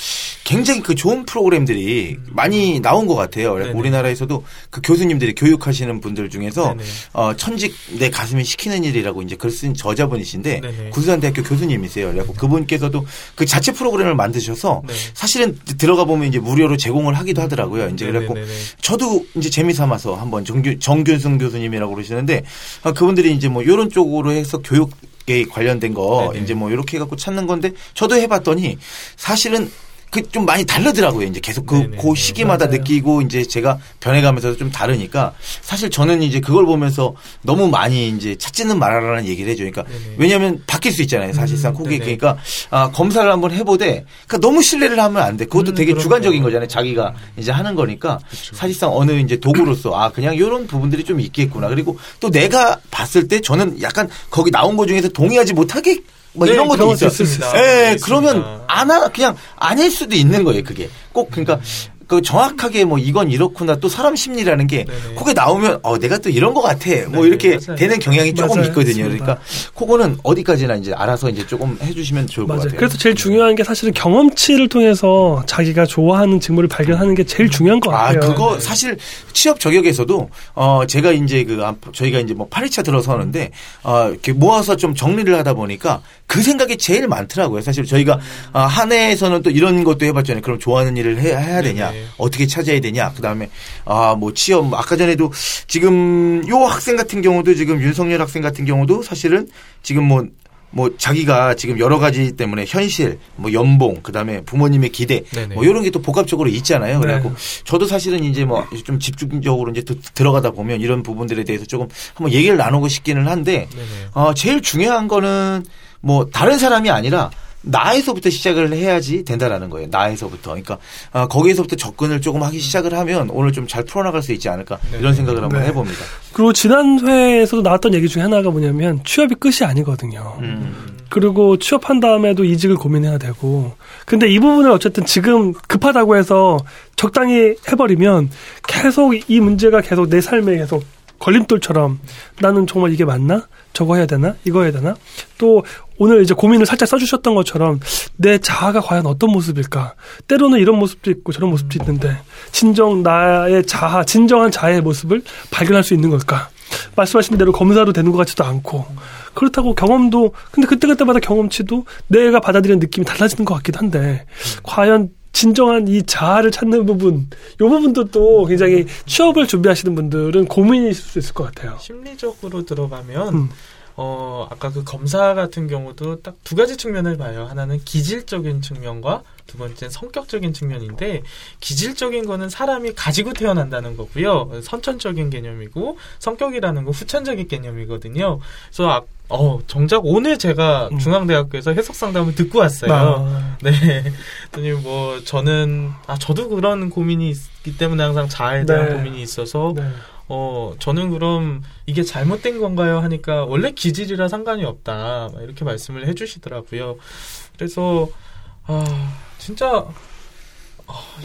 굉장히 그 좋은 프로그램들이 많이 나온 것 같아요. 네네. 우리나라에서도 그 교수님들이 교육하시는 분들 중에서 네네. 어 천직 내 가슴이 시키는 일이라고 이제 글 쓴 저자분이신데 네네. 구수산대학교 교수님이세요. 그래갖고 그분께서도 그 자체 프로그램을 만드셔서 네. 사실은 들어가 보면 이제 무료로 제공을 하기도 하더라고요. 이제 그래갖고 네네네네. 저도 이제 재미 삼아서 한번 정규, 정균승 교수님이라고 그러시는데 아, 그분들이 이제 뭐 이런 쪽으로 해서 교육 에 관련된 거 네네. 이제 뭐 이렇게 해갖고 찾는 건데 저도 해봤더니 사실은 그 좀 많이 다르더라고요. 이제 계속 그, 네네. 그 시기마다 맞아요. 느끼고 이제 제가 변해가면서 좀 다르니까 사실 저는 이제 그걸 보면서 너무 많이 이제 찾지는 말아라는 얘기를 해줘요. 그러니까. 왜냐하면 바뀔 수 있잖아요. 사실상 음, 그게. 그러니까 아, 검사를 한번 해보되 그러니까 너무 신뢰를 하면 안 돼. 그것도 음, 되게 그럼요. 주관적인 거잖아요. 자기가 이제 하는 거니까 사실상 어느 이제 도구로서 아 그냥 이런 부분들이 좀 있겠구나. 그리고 또 내가 봤을 때 저는 약간 거기 나온 것 중에서 동의하지 못하게 뭐 네, 이런 것도 있어요. 예, 네, 그러면. 안 하, 그냥 아닐 수도 있는 거예요. 그게 꼭 그러니까. 그 정확하게 뭐 이건 이렇구나 또 사람 심리라는 게 네네. 그게 나오면 어 내가 또 이런 것 같아 뭐 네네, 이렇게 맞아요. 되는 경향이 조금 맞아요. 있거든요. 맞습니다. 그러니까 그거는 어디까지나 이제 알아서 이제 조금 해주시면 좋을 것 맞아요. 같아요. 그래서 제일 중요한 게 사실은 경험치를 통해서 자기가 좋아하는 직무를 발견하는 게 제일 중요한 것 아, 같아요. 그거 사실 취업 저격에서도 어 제가 이제 그 아, 저희가 이제 뭐 8회차 들어서는데 어 이렇게 모아서 좀 정리를 하다 보니까 그 생각이 제일 많더라고요. 사실 저희가 아, 한 해에서는 또 이런 것도 해봤잖아요. 그럼 좋아하는 일을 해야, 해야 되냐, 네네. 어떻게 찾아야 되냐. 그다음에 아 뭐 취업 뭐 아까 전에도 지금 요 학생 같은 경우도 지금 윤석열 학생 같은 경우도 사실은 지금 뭐뭐 자기가 지금 여러 가지 때문에 현실, 뭐 연봉, 그다음에 부모님의 기대, 네네. 뭐 이런 게 또 복합적으로 있잖아요. 네. 그래갖고 저도 사실은 이제 뭐 좀 집중적으로 이제 드- 들어가다 보면 이런 부분들에 대해서 조금 한번 얘기를 나누고 싶기는 한데 네네. 어, 제일 중요한 거는 뭐 다른 사람이 아니라 나에서부터 시작을 해야지 된다라는 거예요. 나에서부터. 그러니까 아, 거기에서부터 접근을 조금 하기 시작을 하면 오늘 좀 잘 풀어나갈 수 있지 않을까 네. 이런 생각을 한번 네. 해봅니다. 그리고 지난 회에서도 나왔던 얘기 중에 하나가 뭐냐면 취업이 끝이 아니거든요. 음. 그리고 취업한 다음에도 이직을 고민해야 되고. 근데 이 부분을 어쨌든 지금 급하다고 해서 적당히 해버리면 계속 이 문제가 계속 내 삶에 계속 걸림돌처럼 나는 정말 이게 맞나? 저거 해야 되나? 이거 해야 되나? 또 오늘 이제 고민을 살짝 써주셨던 것처럼 내 자아가 과연 어떤 모습일까? 때로는 이런 모습도 있고 저런 모습도 있는데 진정 나의 자아, 진정한 자아의 모습을 발견할 수 있는 걸까? 말씀하신 대로 검사로 되는 것 같지도 않고 그렇다고 경험도 근데 그때그때마다 경험치도 내가 받아들이는 느낌이 달라지는 것 같기도 한데 과연 진정한 이 자아를 찾는 부분 이 부분도 또 굉장히 취업을 준비하시는 분들은 고민이 있을 수 있을 것 같아요. 심리적으로 들어가면 음. 어 아까 그 검사 같은 경우도 딱 두 가지 측면을 봐요. 하나는 기질적인 측면과 두 번째는 성격적인 측면인데 기질적인 거는 사람이 가지고 태어난다는 거고요. 선천적인 개념이고 성격이라는 건 후천적인 개념이거든요. 그래서 아, 어 정작 오늘 제가 음. 중앙대학교에서 해석 상담을 듣고 왔어요. 아, 네. 그랬더니 뭐 저는 아 저도 그런 고민이 있기 때문에 항상 자아에 대한 네. 고민이 있어서 네. 어 저는 그럼 이게 잘못된 건가요 하니까 원래 기질이라 상관이 없다 막 이렇게 말씀을 해주시더라고요. 그래서 아 진짜 어,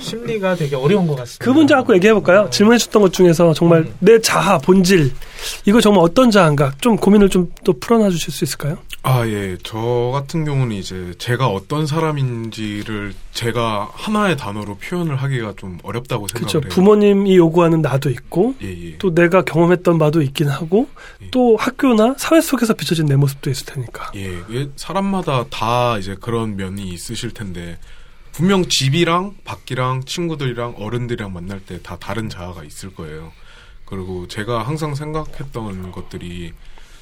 심리가 되게 어려운 것 같습니다. 그 문제 갖고 얘기해 볼까요? 질문해 주셨던 것 중에서 정말 음. 내 자아 본질 이거 정말 어떤 자아인가 좀 고민을 좀 또 풀어놔 주실 수 있을까요? 아, 예. 저 같은 경우는 이제 제가 어떤 사람인지를 제가 하나의 단어로 표현을 하기가 좀 어렵다고 그렇죠. 생각을 해요. 부모님이 요구하는 나도 있고 예, 예. 또 내가 경험했던 바도 있긴 하고 예. 또 학교나 사회 속에서 비춰진 내 모습도 있을 테니까. 예, 예, 사람마다 다 이제 그런 면이 있으실 텐데 분명 집이랑 밖이랑 친구들이랑 어른들이랑 만날 때 다 다른 자아가 있을 거예요. 그리고 제가 항상 생각했던 것들이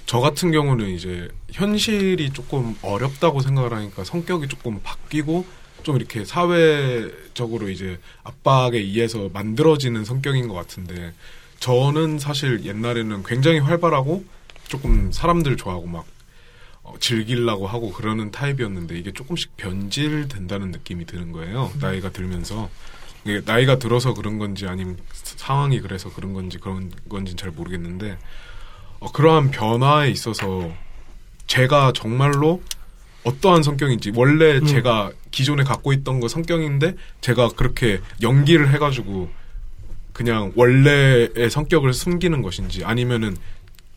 저 같은 경우는 이제 현실이 조금 어렵다고 생각을 하니까 성격이 조금 바뀌고 좀 이렇게 사회적으로 이제 압박에 의해서 만들어지는 성격인 것 같은데 저는 사실 옛날에는 굉장히 활발하고 조금 사람들 좋아하고 막 어, 즐기려고 하고 그러는 타입이었는데 이게 조금씩 변질된다는 느낌이 드는 거예요. 나이가 들면서 이게 나이가 들어서 그런 건지 아니면 상황이 그래서 그런 건지 그런 건지는 잘 모르겠는데 어, 그러한 변화에 있어서 제가 정말로 어떠한 성격인지 원래 음. 제가 기존에 갖고 있던 거 성격인데 제가 그렇게 연기를 해가지고 그냥 원래의 성격을 숨기는 것인지 아니면은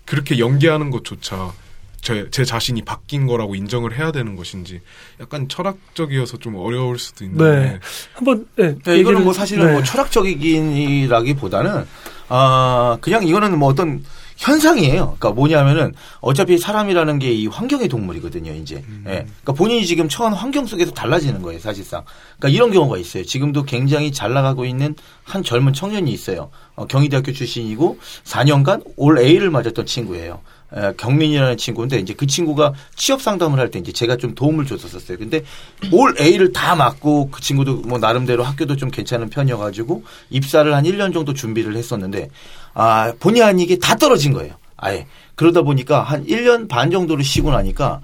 그렇게 연기하는 것조차 제, 제 자신이 바뀐 거라고 인정을 해야 되는 것인지 약간 철학적이어서 좀 어려울 수도 있는데 네. 한번 네, 네, 이거는 뭐 사실은 네. 뭐 철학적이라기보다는 아 그냥 이거는 뭐 어떤 현상이에요. 그러니까 뭐냐면은 어차피 사람이라는 게 이 환경의 동물이거든요. 이제, 예. 그러니까 본인이 지금 처한 환경 속에서 달라지는 거예요. 사실상. 그러니까 이런 경우가 있어요. 지금도 굉장히 잘 나가고 있는 한 젊은 청년이 있어요. 어, 경희대학교 출신이고 4년간 올 A를 맞았던 친구예요. 에, 경민이라는 친구인데 이제 그 친구가 취업 상담을 할 때 이제 제가 좀 도움을 줬었어요. 근데 올 A를 다 맞고 그 친구도 뭐 나름대로 학교도 좀 괜찮은 편이어가지고 입사를 한 1년 정도 준비를 했었는데 아 본의 아니게 다 떨어진 거예요. 아예 그러다 보니까 한 1년 반 정도를 쉬고 나니까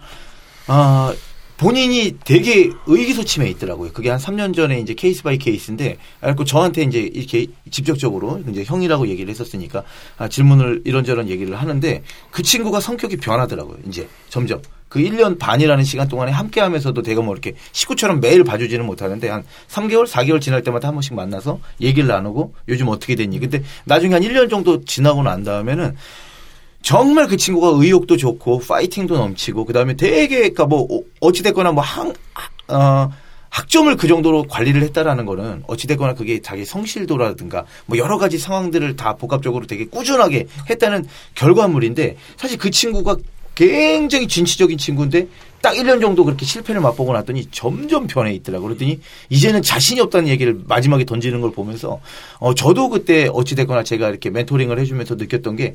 아 본인이 되게 의기소침해 있더라고요. 그게 한 3년 전에 이제 case by case인데, 그래고 저한테 이제 이렇게 직접적으로 이제 형이라고 얘기를 했었으니까 아, 질문을 이런저런 얘기를 하는데 그 친구가 성격이 변하더라고요. 이제 점점. 그 1년 반이라는 시간 동안에 함께 하면서도 내가 뭐 이렇게 식구처럼 매일 봐주지는 못하는데 한 3개월, 4개월 지날 때마다 한 번씩 만나서 얘기를 나누고 요즘 어떻게 됐니? 근데 나중에 한 1년 정도 지나고 난 다음에는 정말 그 친구가 의욕도 좋고 파이팅도 넘치고 그다음에 되게 그러니까 뭐 어찌 됐거나 뭐한 어, 학점을 그 정도로 관리를 했다라는 거는 어찌 됐거나 그게 자기 성실도라든가 뭐 여러 가지 상황들을 다 복합적으로 되게 꾸준하게 했다는 결과물인데 사실 그 친구가 굉장히 진취적인 친구인데 딱 1년 정도 그렇게 실패를 맛보고 났더니 점점 변해 있더라고. 그랬더니 이제는 자신이 없다는 얘기를 마지막에 던지는 걸 보면서 어, 저도 그때 어찌됐거나 제가 이렇게 멘토링을 해주면서 느꼈던 게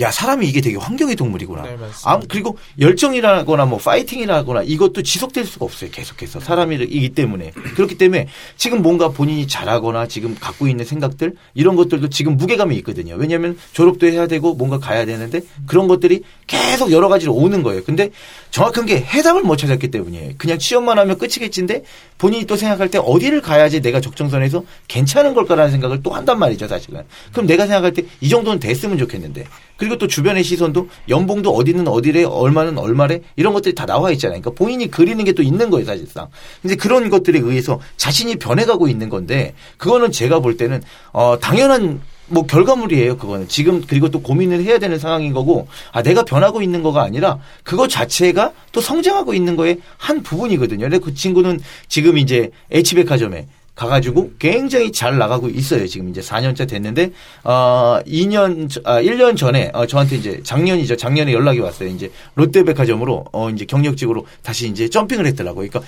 야, 사람이 이게 되게 환경의 동물이구나. 네. 아, 그리고 열정이라거나 뭐 파이팅이라거나 이것도 지속될 수가 없어요. 계속해서. 사람이기 때문에. 그렇기 때문에 지금 뭔가 본인이 잘하거나 지금 갖고 있는 생각들 이런 것들도 지금 무게감이 있거든요. 왜냐하면 졸업도 해야 되고 뭔가 가야 되는데 그런 것들이 계속 여러 가지로 오는 거예요. 근데 정확한 게 해답을 못 찾았기 때문이에요. 그냥 취업만 하면 끝이겠지인데 본인이 또 생각할 때 어디를 가야지 내가 적정선에서 괜찮은 걸까라는 생각을 또 한단 말이죠, 사실은. 그럼 내가 생각할 때 이 정도는 됐으면 좋겠는데. 그리고 또 주변의 시선도 연봉도 어디는 어디래, 얼마는 얼마래 이런 것들이 다 나와 있잖아요. 그러니까 본인이 그리는 게 또 있는 거예요, 사실상. 근데 그런 것들에 의해서 자신이 변해가고 있는 건데 그거는 제가 볼 때는 어 당연한 뭐 결과물이에요 그거는 지금 그리고 또 고민을 해야 되는 상황인 거고 아 내가 변하고 있는 거가 아니라 그거 자체가 또 성장하고 있는 거의 한 부분이거든요. 근데 그 친구는 지금 이제 H백화점에 가가지고 굉장히 잘 나가고 있어요. 지금 이제 4년차 됐는데, 어, 2년, 아, 1년 전에, 어, 저한테 이제 작년이죠. 작년에 연락이 왔어요. 이제 롯데백화점으로, 어, 이제 경력직으로 다시 이제 점핑을 했더라고요. 그러니까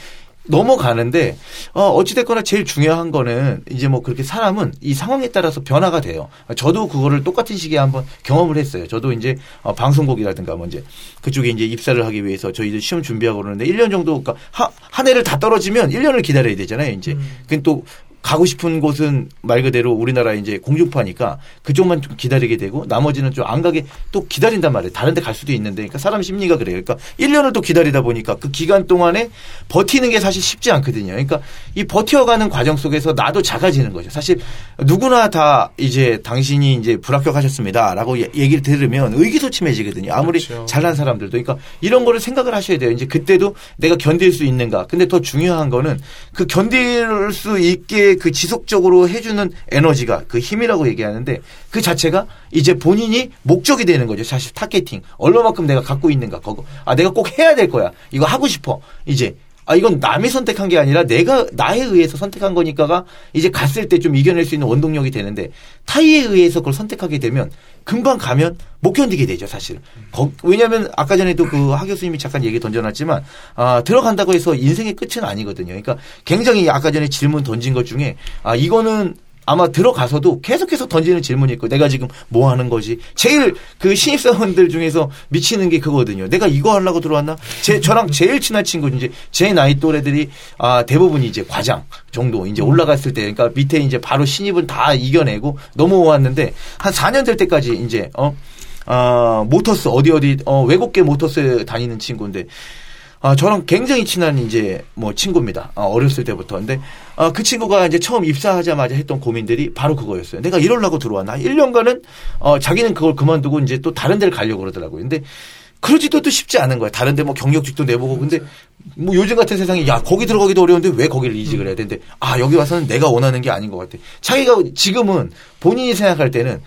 넘어가는데 어 어찌됐거나 제일 중요한 거는 이제 뭐 그렇게 사람은 이 상황에 따라서 변화가 돼요. 저도 그거를 똑같은 시기에 한번 경험을 했어요. 저도 이제 어 방송국이라든가 뭐 이제 그쪽에 이제 입사를 하기 위해서 저희들 시험 준비하고 그러는데 1년 정도 그러니까 하, 한 해를 다 떨어지면 1년을 기다려야 되잖아요. 이제 음. 그또 가고 싶은 곳은 말 그대로 우리나라 이제 공중파니까 그쪽만 좀 기다리게 되고 나머지는 좀 안 가게 또 기다린단 말이에요. 다른 데 갈 수도 있는데 그러니까 사람 심리가 그래요. 그러니까 1년을 또 기다리다 보니까 그 기간 동안에 버티는 게 사실 쉽지 않거든요. 그러니까 이 버텨가는 과정 속에서 나도 작아지는 거죠. 사실 누구나 다 이제 당신이 이제 불합격하셨습니다라고 얘기를 들으면 의기소침해지거든요. 아무리 그렇죠. 잘난 사람들도. 그러니까 이런 거를 생각을 하셔야 돼요. 이제 그때도 내가 견딜 수 있는가. 근데 더 중요한 거는 그 견딜 수 있게 그 지속적으로 해주는 에너지가 그 힘이라고 얘기하는데 그 자체가 이제 본인이 목적이 되는 거죠. 사실 targeting. 얼마만큼 내가 갖고 있는가. 그거. 아, 내가 꼭 해야 될 거야. 이거 하고 싶어. 이제. 아, 이건 남이 선택한 게 아니라 내가, 나에 의해서 선택한 거니까가 이제 갔을 때 좀 이겨낼 수 있는 원동력이 되는데 타의에 의해서 그걸 선택하게 되면 금방 가면 못 견디게 되죠, 사실. 거, 왜냐하면 아까 전에도 그 하 교수님이 잠깐 얘기 던져놨지만 아, 들어간다고 해서 인생의 끝은 아니거든요. 그러니까 굉장히 아까 전에 질문 던진 것 중에 아 이거는 아마 들어가서도 계속해서 던지는 질문이 있고 내가 지금 뭐 하는 거지? 제일 그 신입사원들 중에서 미치는 게 그거거든요. 내가 이거 하려고 들어왔나? 제 저랑 제일 친한 친구 이제 제 나이 또래들이 아 대부분이 이제 과장 정도 이제 올라갔을 때 그러니까 밑에 이제 바로 신입은 다 이겨내고 넘어왔는데 한 4년 될 때까지 이제 어 아, 모터스 어디 어디 어 외국계 모터스 다니는 친구인데 아, 저랑 굉장히 친한 이제 뭐 친구입니다. 아, 어렸을 때부터. 근데 아, 그 친구가 이제 처음 입사하자마자 했던 고민들이 바로 그거였어요. 내가 이럴라고 들어왔나? 1년간은 어, 자기는 그걸 그만두고 이제 또 다른 데를 가려고 그러더라고요. 근데 그러지도 또 쉽지 않은 거야. 다른데 뭐 경력직도 내보고 근데 뭐 요즘 같은 세상에 야 거기 들어가기도 어려운데 왜 거기를 이직을 해야 되는데 아 여기 와서는 내가 원하는 게 아닌 것 같아. 자기가 지금은 본인이 생각할 때는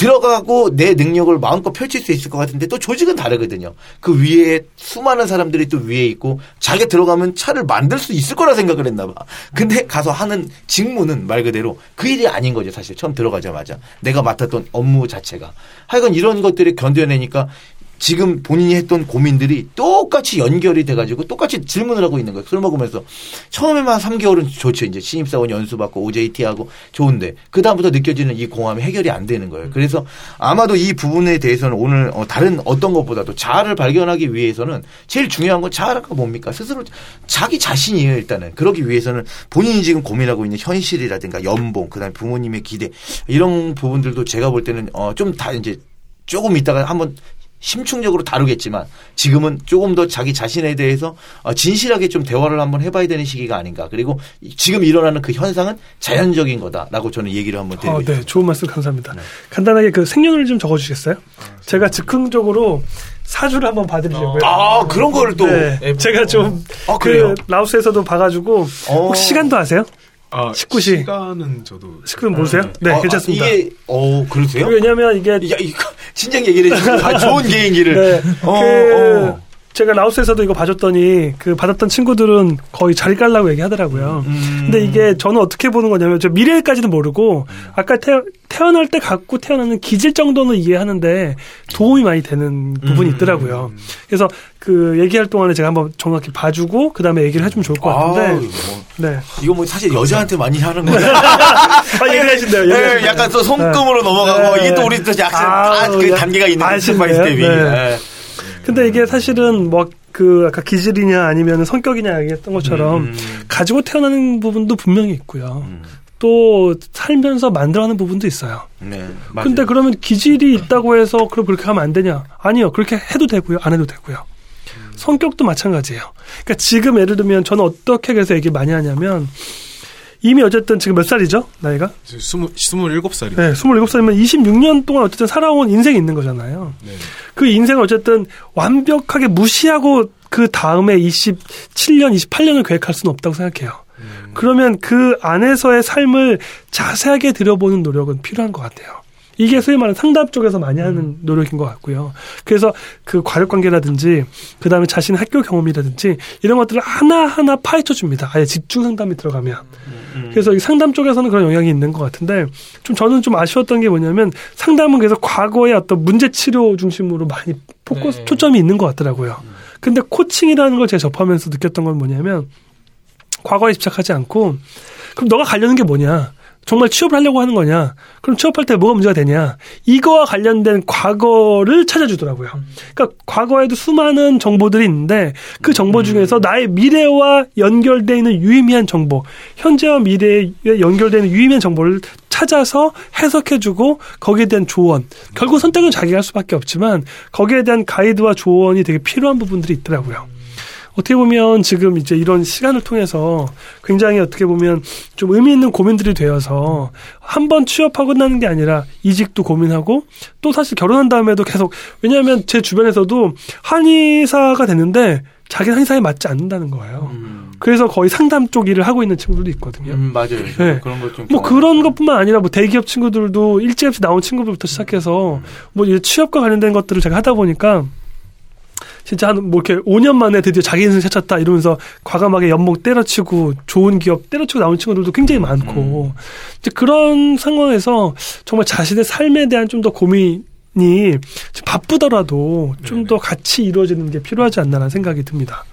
들어가고 내 능력을 마음껏 펼칠 수 있을 것 같은데 또 조직은 다르거든요. 그 위에 수많은 사람들이 또 위에 있고 자기가 들어가면 차를 만들 수 있을 거라 생각을 했나 봐. 근데 가서 하는 직무는 말 그대로 그 일이 아닌 거죠. 사실 처음 들어가자마자 내가 맡았던 업무 자체가. 하여간 이런 것들이 견뎌내니까 지금 본인이 했던 고민들이 똑같이 연결이 돼가지고 똑같이 질문을 하고 있는 거예요. 술 먹으면서. 처음에만 3개월은 좋죠. 이제 신입사원 연수받고 OJT하고 좋은데. 그다음부터 느껴지는 이 공함이 해결이 안 되는 거예요. 그래서 아마도 이 부분에 대해서는 오늘 어, 다른 어떤 것보다도 자아를 발견하기 위해서는 제일 중요한 건 자아가 뭡니까? 스스로 자기 자신이에요. 일단은. 그러기 위해서는 본인이 지금 고민하고 있는 현실이라든가 연봉, 그 다음에 부모님의 기대 이런 부분들도 제가 볼 때는 어, 좀 다 이제 조금 있다가 한번 심층적으로 다루겠지만 지금은 조금 더 자기 자신에 대해서 어, 진실하게 좀 대화를 한번 해봐야 되는 시기가 아닌가. 그리고 지금 일어나는 그 현상은 자연적인 거다라고 저는 얘기를 한번 드리고 어, 네, 좋은 말씀 감사합니다. 네. 간단하게 그 생년을 좀 적어주시겠어요? 아, 제가 즉흥적으로 사주를 한번 봐드리려고요. 아 그런 거를 또 네, 제가 좀그 아, 라오스에서도 봐가지고 어. 혹시 시간도 아세요? 아, 19시. 시간은 저도. 시간 모르세요? 네, 네 괜찮습니다. 아, 이게, 어, 그러세요? 왜냐면 이게. 야, 이거, (laughs) 진작 얘기를 해주세요. 아, 좋은 (laughs) 개인기를. 네. 어, 그, 어. 제가 라오스에서도 이거 봐줬더니 그 받았던 친구들은 거의 자리 깔라고 얘기하더라고요. 음. 근데 이게 저는 어떻게 보는 거냐면 저 미래까지는 모르고 아까 태, 태어날 때 갖고 태어나는 기질 정도는 이해하는데 도움이 많이 되는 부분이 음. 있더라고요. 그래서 그 얘기할 동안에 제가 한번 정확히 봐주고 그 다음에 얘기를 해주면 좋을 것 같은데. 아, 뭐, 네. 이거 뭐 사실 여자한테 많이 하는 거예요. (laughs) 아, 얘기하신대요. 네, 약간 또 손금으로 네. 넘어가고 네. 이게 또 우리 또 약간 아, 그 단계가 있는 step by step이. 네. 근데 이게 사실은 뭐 그 아까 기질이냐 아니면 성격이냐 얘기했던 것처럼 음. 가지고 태어나는 부분도 분명히 있고요. 음. 또 살면서 만들어가는 부분도 있어요. 네. 맞아요. 근데 그러면 기질이 있다고 해서 그럼 그렇게 하면 안 되냐? 아니요. 그렇게 해도 되고요. 안 해도 되고요. 성격도 마찬가지예요. 그러니까 지금 예를 들면 저는 어떻게 그래서 얘기 많이 하냐면 이미 어쨌든 지금 몇 살이죠? 나이가? 스물일곱 살이 네, 27살이면 26년 동안 어쨌든 살아온 인생이 있는 거잖아요. 네. 그 인생을 어쨌든 완벽하게 무시하고 그 다음에 27년, 28년을 계획할 수는 없다고 생각해요. 음. 그러면 그 안에서의 삶을 자세하게 들여보는 노력은 필요한 것 같아요. 이게 소위 말하는 상담 쪽에서 많이 하는 노력인 것 같고요. 그래서 그 과력 관계라든지, 그 다음에 자신의 학교 경험이라든지, 이런 것들을 하나 하나 파헤쳐 줍니다. 아예 집중 상담이 들어가면. 그래서 이 상담 쪽에서는 그런 영향이 있는 것 같은데, 좀 저는 좀 아쉬웠던 게 뭐냐면, 상담은 그래서 과거의 어떤 문제 치료 중심으로 많이 포커스, 네. 초점이 있는 것 같더라고요. 근데 코칭이라는 걸 제가 접하면서 느꼈던 건 뭐냐면, 과거에 집착하지 않고 그럼 너가 가려는 게 뭐냐? 정말 취업을 하려고 하는 거냐? 그럼 취업할 때 뭐가 문제가 되냐? 이거와 관련된 과거를 찾아주더라고요. 그러니까 과거에도 수많은 정보들이 있는데 그 정보 중에서 나의 미래와 연결되어 있는 유의미한 정보, 현재와 미래에 연결되는 유의미한 정보를 찾아서 해석해주고 거기에 대한 조언. 결국 선택은 자기가 할 수밖에 없지만 거기에 대한 가이드와 조언이 되게 필요한 부분들이 있더라고요. 어떻게 보면 지금 이제 이런 시간을 통해서 굉장히 어떻게 보면 좀 의미 있는 고민들이 되어서 한 번 취업하고 끝나는 게 아니라 이직도 고민하고 또 사실 결혼한 다음에도 계속 왜냐하면 제 주변에서도 한의사가 됐는데 자기는 한의사에 맞지 않는다는 거예요. 음. 그래서 거의 상담 쪽 일을 하고 있는 친구들도 있거든요. 음, 맞아요. 네. 그런 것좀 뭐 그런 것뿐만 아니라 뭐 대기업 친구들도 일찌감치 나온 친구들부터 시작해서 뭐 이제 취업과 관련된 것들을 제가 하다 보니까 진짜 한 뭐 이렇게 5년 만에 드디어 자기 인생 찾았다 이러면서 과감하게 연봉 때려치고 좋은 기업 때려치고 나온 친구들도 굉장히 많고. 이제 그런 상황에서 정말 자신의 삶에 대한 좀 더 고민이 지금 바쁘더라도 좀 더 같이 이루어지는 게 필요하지 않나라는 생각이 듭니다.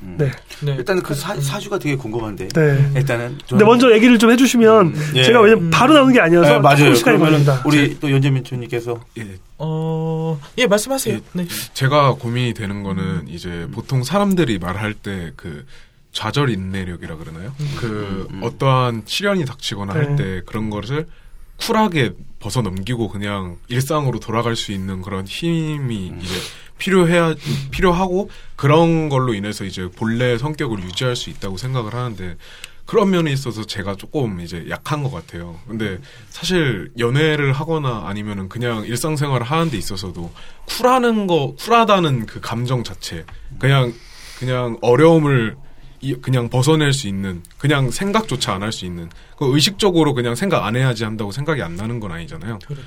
네. 네. 일단은 그 사, 사주가 되게 궁금한데. 네. 일단은 근데 먼저 얘기를 좀 해주시면 예. 제가 왜냐면 바로 나오는 게 아니어서 네, 맞아요. 시간이 걸립니다. 우리 또 연재민 총님께서 예, 어, 예, 말씀하세요. 예. 네. 제가 고민이 되는 거는 이제 보통 사람들이 말할 때 그 좌절 인내력이라 그러나요? 그 음. 어떠한 시련이 닥치거나 네. 할때 그런 것을 쿨하게 벗어 넘기고 그냥 일상으로 돌아갈 수 있는 그런 힘이 음. 이제 필요해야 필요하고 그런 걸로 인해서 이제 본래 성격을 유지할 수 있다고 생각을 하는데 그런 면에 있어서 제가 조금 이제 약한 것 같아요. 근데 사실 연애를 하거나 아니면은 그냥 일상생활을 하는 데 있어서도 쿨하는 거, 쿨하다는 그 감정 자체, 그냥, 그냥 어려움을 이- 그냥 벗어낼 수 있는, 그냥 생각조차 안 할 수 있는, 그 의식적으로 그냥 생각 안 해야지 한다고 생각이 안 나는 건 아니잖아요. 그렇죠.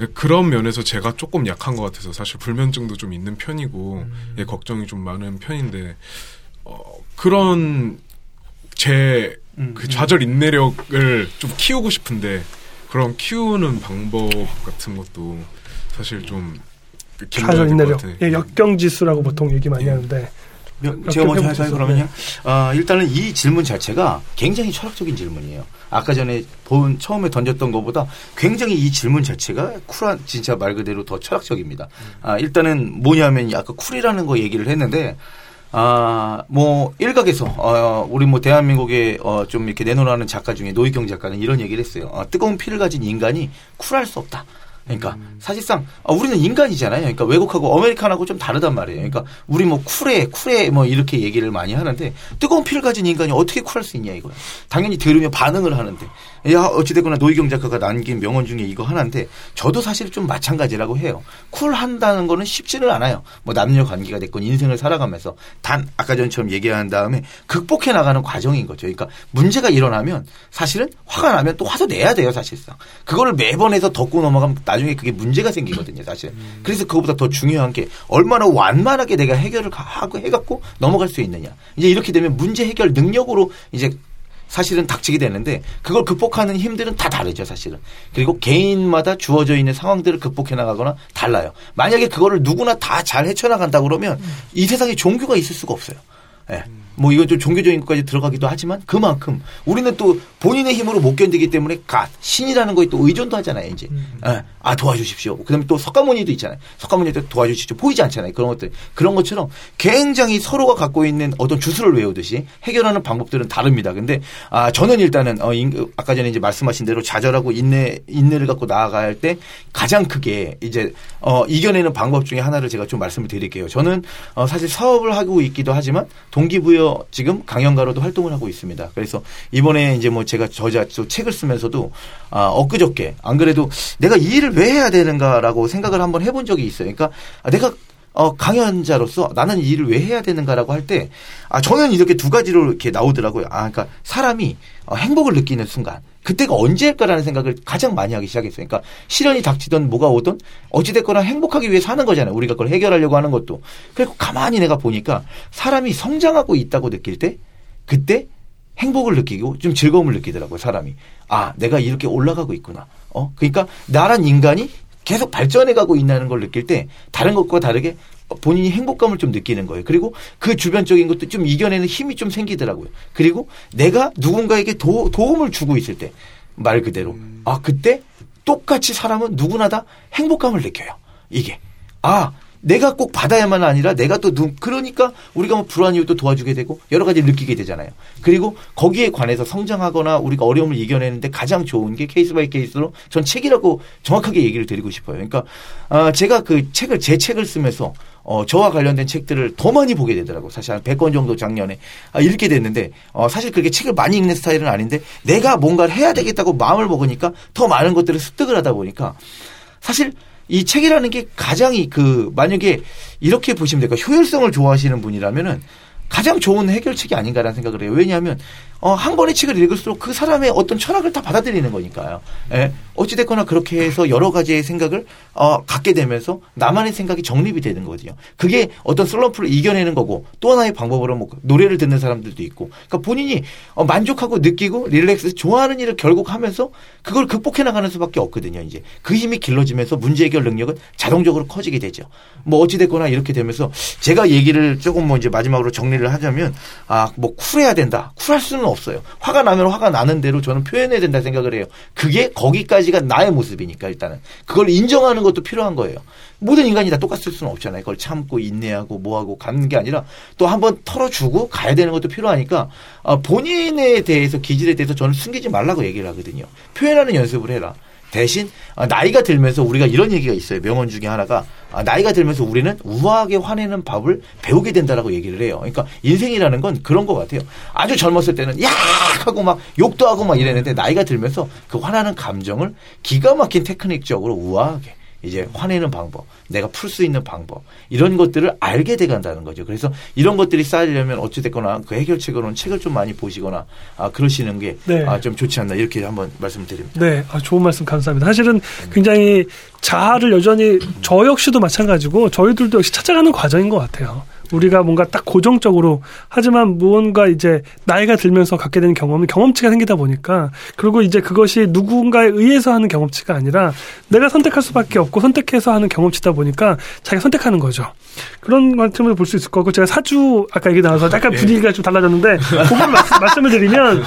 예, 그런 면에서 제가 조금 약한 것 같아서 사실 불면증도 좀 있는 편이고 예, 걱정이 좀 많은 편인데 어, 그런 제 음, 그 좌절 인내력을 좀 키우고 싶은데 그런 키우는 방법 같은 것도 사실 좀 좌절 인내력. 예, 역경지수라고 보통 얘기 많이 예. 하는데. 명- 제가 먼저? 할까요, 그러면요? 아, 일단은 이 질문 자체가 굉장히 철학적인 질문이에요. 아까 전에 본, 처음에 던졌던 것보다 굉장히 이 질문 자체가 쿨한, 진짜 말 그대로 더 철학적입니다. 아, 일단은 뭐냐면 아까 cool이라는 거 얘기를 했는데, 아, 뭐, 일각에서, 어, 우리 뭐, 대한민국에, 어, 좀 이렇게 내로라는 작가 중에 노희경 작가는 이런 얘기를 했어요. 어, 뜨거운 피를 가진 인간이 쿨할 수 없다. 그러니까 사실상 아, 우리는 인간이잖아요. 그러니까 외국하고 American하고 좀 다르단 말이에요. 그러니까 우리 뭐 쿨해 쿨해 뭐 이렇게 얘기를 많이 하는데 뜨거운 피를 가진 인간이 어떻게 쿨할 수 있냐 이거야. 당연히 들으면 반응을 하는데 야 어찌됐거나 노희경 작가가 남긴 명언 중에 이거 하나인데 저도 사실 좀 마찬가지라고 해요. 쿨한다는 거는 쉽지는 않아요. 뭐 남녀 관계가 됐건 인생을 살아가면서 단 아까 전처럼 얘기한 다음에 극복해 나가는 과정인 거죠. 그러니까 문제가 일어나면 사실은 화가 나면 또 화도 내야 돼요 사실상. 그거를 매번 해서 덮고 넘어가면 나 중에 그게 문제가 생기거든요 사실. 그래서 그거보다 더 중요한 게 얼마나 완만하게 내가 해결을 가- 하고 해갖고 넘어갈 수 있느냐. 이제 이렇게 되면 문제 해결 능력으로 이제 사실은 닥치게 되는데 그걸 극복하는 힘들은 다 다르죠 사실은 그리고 개인마다 주어져 있는 상황들을 극복해 나가거나 달라요 만약에 그거를 누구나 다 잘 헤쳐나간다 그러면 이 세상에 종교가 있을 수가 없어요 예. 뭐 이건 좀 종교적인 것까지 들어가기도 하지만 그만큼 우리는 또 본인의 힘으로 못 견디기 때문에 가 신이라는 거에 또 의존도 하잖아요 이제 음. 예. 아 도와주십시오. 그다음에 또 석가모니도 있잖아요. 석가모니도 도와주십시오. 보이지 않잖아요. 그런 것들. 그런 것처럼 굉장히 서로가 갖고 있는 어떤 주술을 외우듯이 해결하는 방법들은 다릅니다. 근데 아 저는 일단은 어 인- 아까 전에 이제 말씀하신 대로 좌절하고 인내 인내를 갖고 할때 가장 크게 이제 어 이겨내는 방법 중에 하나를 제가 좀 말씀을 드릴게요. 저는 어 사실 사업을 하고 있기도 하지만 동기부여 지금 강연가로도 활동을 하고 있습니다. 그래서 이번에 이제 뭐 제가 저자 또 책을 쓰면서도 아, 엊그저께 안 그래도 내가 이 일을 왜 해야 되는가라고 생각을 한번 해본 적이 있어요. 그러니까 아, 내가 어, 강연자로서 나는 이 일을 왜 해야 되는가라고 할 때, 아, 저는 이렇게 두 가지로 이렇게 나오더라고요. 아, 그러니까 사람이 어, 행복을 느끼는 순간, 그때가 언제일까라는 생각을 가장 많이 하기 시작했어요. 그러니까 시련이 닥치던 뭐가 오든 어찌됐거나 행복하기 위해 사는 거잖아요. 우리가 그걸 해결하려고 하는 것도. 그리고 가만히 내가 보니까 사람이 성장하고 있다고 느낄 때, 그때 행복을 느끼고 좀 즐거움을 느끼더라고요, 사람이. 아, 내가 이렇게 올라가고 있구나. 어? 그러니까 나란 인간이 계속 발전해 가고 있다는 걸 느낄 때 다른 것과 다르게 본인이 행복감을 좀 느끼는 거예요. 그리고 그 주변적인 것도 좀 이겨내는 힘이 좀 생기더라고요. 그리고 내가 누군가에게 도, 도움을 주고 있을 때 말 그대로 아 그때 똑같이 사람은 누구나 다 행복감을 느껴요. 이게 아 내가 꼭 받아야만 아니라 내가 또 누, 그러니까 우리가 뭐 불우 이웃도 도와주게 되고 여러 가지 느끼게 되잖아요. 그리고 거기에 관해서 성장하거나 우리가 어려움을 이겨내는데 가장 좋은 게 case by case로 전 책이라고 정확하게 얘기를 드리고 싶어요. 그러니까 아, 제가 그 책을 제 책을 쓰면서 어, 저와 관련된 책들을 더 많이 보게 되더라고요. 사실 한 100권 정도 작년에 아, 읽게 됐는데 어, 사실 그렇게 책을 많이 읽는 스타일은 아닌데 내가 뭔가를 해야 되겠다고 마음을 먹으니까 더 많은 것들을 습득을 하다 보니까 사실 이 책이라는 게 가장 이그 만약에 이렇게 보시면 될까 효율성을 좋아하시는 분이라면은 가장 좋은 해결책이 아닌가라는 생각을 해요. 왜냐하면 어, 한 번의 책을 읽을수록 그 사람의 어떤 철학을 다 받아들이는 거니까요. 예. 어찌됐거나 그렇게 해서 여러 가지의 생각을 어, 갖게 되면서 나만의 생각이 정립이 되는 거거든요. 그게 어떤 슬럼프를 이겨내는 거고 또 하나의 방법으로 뭐 노래를 듣는 사람들도 있고 그러니까 본인이 어, 만족하고 느끼고 릴렉스 좋아하는 일을 결국 하면서 그걸 극복해 나가는 수밖에 없거든요. 이제 그 힘이 길러지면서 문제 해결 능력은 자동적으로 커지게 되죠. 뭐 어찌 됐거나 이렇게 되면서 제가 얘기를 조금 뭐 이제 마지막으로 정리를 하자면 아 뭐 쿨해야 된다. 쿨할 수는 없어요. 화가 나면 화가 나는 대로 저는 표현해야 된다 생각을 해요. 그게 거기까지가 나의 모습이니까 일단은 그걸 인정하는 것도 필요한 거예요. 모든 인간이 다 똑같을 수는 없잖아요. 그걸 참고 인내하고 뭐하고 가는 게 아니라 또 한번 털어주고 가야 되는 것도 필요하니까 아, 본인에 대해서 기질에 대해서 저는 숨기지 말라고 얘기를 하거든요. 표현하는 연습을 해라. 대신 아, 나이가 들면서 우리가 이런 얘기가 있어요. 명언 중에 하나가 아, 나이가 들면서 우리는 우아하게 화내는 법을 배우게 된다라고 얘기를 해요. 그러니까 인생이라는 건 그런 것 같아요. 아주 젊었을 때는 야 하고 막 욕도 하고 막 이랬는데 나이가 들면서 그 화나는 감정을 기가 막힌 테크닉적으로 우아하게 이제 화내는 방법, 내가 풀 수 있는 방법 이런 것들을 알게 돼 간다는 거죠. 그래서 이런 것들이 쌓이려면 어찌 됐거나 그 해결책으로는 책을 좀 많이 보시거나 아, 그러시는 게 네. 아, 좀 좋지 않나 이렇게 한번 말씀드립니다. 네, 아, 좋은 말씀 감사합니다. 사실은 굉장히 자아를 여전히 저 역시도 마찬가지고 저희들도 역시 찾아가는 과정인 것 같아요. 우리가 뭔가 딱 고정적으로 하지만 무언가 이제 나이가 들면서 갖게 되는 경험은 경험치가 생기다 보니까 그리고 이제 그것이 누군가에 의해서 하는 경험치가 아니라 내가 선택할 수밖에 없고 선택해서 하는 경험치다 보니까 자기가 선택하는 거죠. 그런 관점으로 볼 수 있을 거고 제가 사주 아까 얘기 나와서 약간 분위기가 좀 달라졌는데 그걸 말씀, (laughs) 말씀을 드리면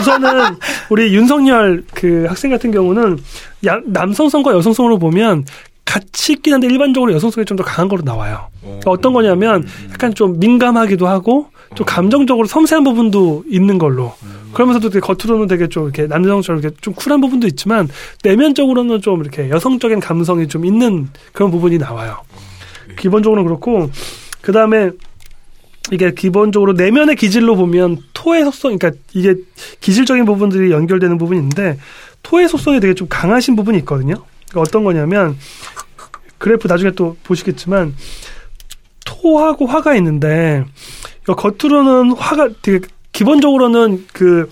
우선은 우리 윤석열 그 학생 같은 경우는 야- 남성성과 여성성으로 보면 같이 있긴 한데 일반적으로 여성성이 좀 더 강한 거로 나와요. 그러니까 어떤 거냐면 약간 좀 민감하기도 하고 좀 감정적으로 섬세한 부분도 있는 걸로. 그러면서도 되게 겉으로는 되게 좀 이렇게 남성처럼 이렇게 좀 쿨한 부분도 있지만 내면적으로는 좀 이렇게 여성적인 감성이 좀 있는 그런 부분이 나와요. 기본적으로는 그렇고 그 다음에 이게 기본적으로 내면의 기질로 보면 토의 속성, 그러니까 이게 기질적인 부분들이 연결되는 부분인데 토의 속성이 되게 좀 강하신 부분이 있거든요. 그러니까 어떤 거냐면 그래프 나중에 또 보시겠지만 토하고 화가 있는데 이거 겉으로는 화가 되게 기본적으로는 그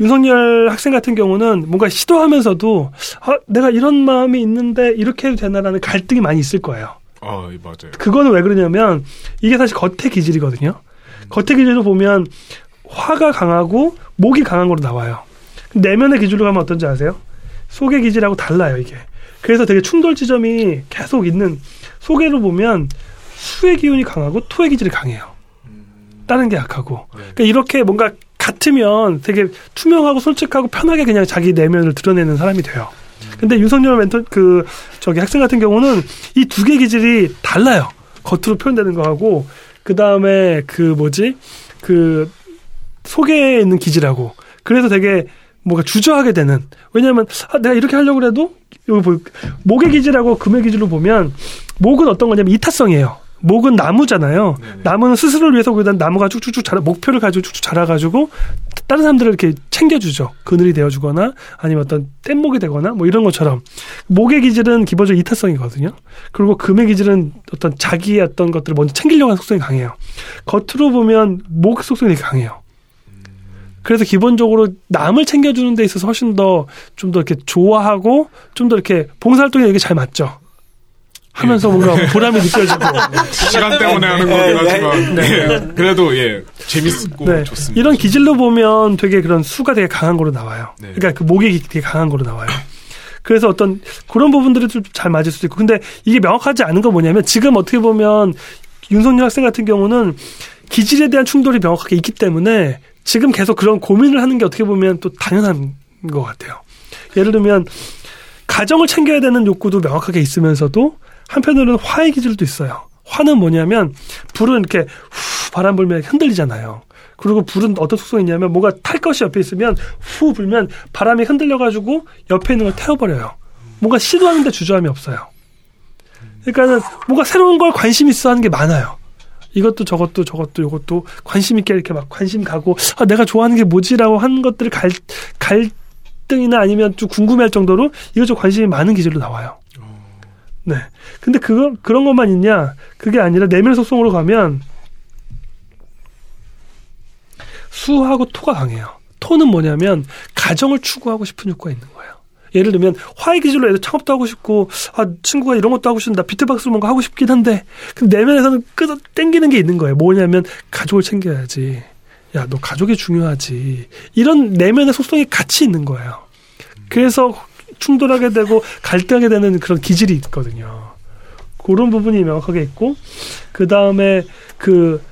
윤석열 학생 같은 경우는 뭔가 시도하면서도 아, 내가 이런 마음이 있는데 이렇게 해도 되나라는 갈등이 많이 있을 거예요. 아, 예, 맞아요. 그거는 왜 그러냐면 이게 사실 겉의 기질이거든요. 겉의 기질도 보면 화가 강하고 목이 강한 걸로 나와요. 내면의 기질로 가면 어떤지 아세요? 속의 기질하고 달라요, 이게. 그래서 되게 충돌 지점이 계속 있는 속에로 보면 수의 기운이 강하고 토의 기질이 강해요. 다른 게 약하고. 그러니까 이렇게 뭔가 같으면 되게 투명하고 솔직하고 편하게 그냥 자기 내면을 드러내는 사람이 돼요. 근데 윤석열 멘토 그 저기 학생 같은 경우는 이 두 개 기질이 달라요. 겉으로 표현되는 거하고 그 다음에 그 뭐지 그 속에 있는 기질하고 그래서 되게 뭔가 주저하게 되는 왜냐하면 아, 내가 이렇게 하려고 해도 이거 뭐, 목의 기질하고 금의 기질로 보면 목은 어떤 거냐면 이타성이에요. 목은 나무잖아요. 네네. 나무는 스스로를 위해서 거기다 나무가 쭉쭉쭉 자라 목표를 가지고 쭉쭉 자라가지고 다른 사람들을 이렇게 챙겨주죠. 그늘이 되어주거나 아니면 어떤 뗏목이 되거나 뭐 이런 것처럼 목의 기질은 기본적으로 이타성이거든요. 그리고 금의 기질은 어떤 자기의 어떤 것들을 먼저 챙기려고 하는 속성이 강해요. 겉으로 보면 목 속성이 강해요. 그래서 기본적으로 남을 챙겨주는 데 있어서 훨씬 더 좀 더 이렇게 좋아하고 좀 더 이렇게 봉사활동에 이게 잘 맞죠. 하면서 뭔가 보람이 느껴지고 (laughs) 시간 때문에 하는 거긴 네, 하지만 네. 네. 그래도 예 재밌고 네. 좋습니다. 이런 기질로 보면 되게 그런 수가 되게 강한 거로 나와요. 네. 그러니까 그 목이 되게 강한 거로 나와요. 그래서 어떤 그런 부분들이 좀 잘 맞을 수도 있고 근데 이게 명확하지 않은 건 뭐냐면 지금 어떻게 보면 윤석열 학생 같은 경우는 기질에 대한 충돌이 명확하게 있기 때문에 지금 계속 그런 고민을 하는 게 어떻게 보면 또 당연한 것 같아요. 예를 들면 가정을 챙겨야 되는 욕구도 명확하게 있으면서도 한편으로는 화의 기질도 있어요. 화는 뭐냐면 불은 이렇게 후 바람 불면 흔들리잖아요. 그리고 불은 어떤 속성이 있냐면 뭐가 탈 것이 옆에 있으면 후 불면 바람이 흔들려 가지고 옆에 있는 걸 태워버려요. 뭔가 시도하는데 주저함이 없어요. 그러니까는 뭔가 새로운 걸 관심 있어 하는 게 많아요. 이것도 저것도 저것도 이것도 관심 있게 이렇게 막 관심 가고 아 내가 좋아하는 게 뭐지라고 하는 것들을 갈 갈등이나 아니면 좀 궁금해할 정도로 이것저것 관심이 많은 기질로 나와요. 네. 근데 그거 그런 것만 있냐? 그게 아니라 내면 속성으로 가면 수하고 토가 강해요. 토는 뭐냐면 가정을 추구하고 싶은 욕구가 있는 거예요. 예를 들면 화의 기질로 애들 창업도 하고 싶고 아 친구가 이런 것도 하고 싶은데 나 비트박스로 뭔가 하고 싶긴 한데 근데 내면에서는 끄덕 땡기는 게 있는 거예요. 뭐냐면 가족을 챙겨야지. 야 너 가족이 중요하지. 이런 내면의 속성이 같이 있는 거예요. 그래서 충돌하게 되고 갈등하게 되는 그런 기질이 있거든요. 그런 부분이 명확하게 있고 그 다음에 그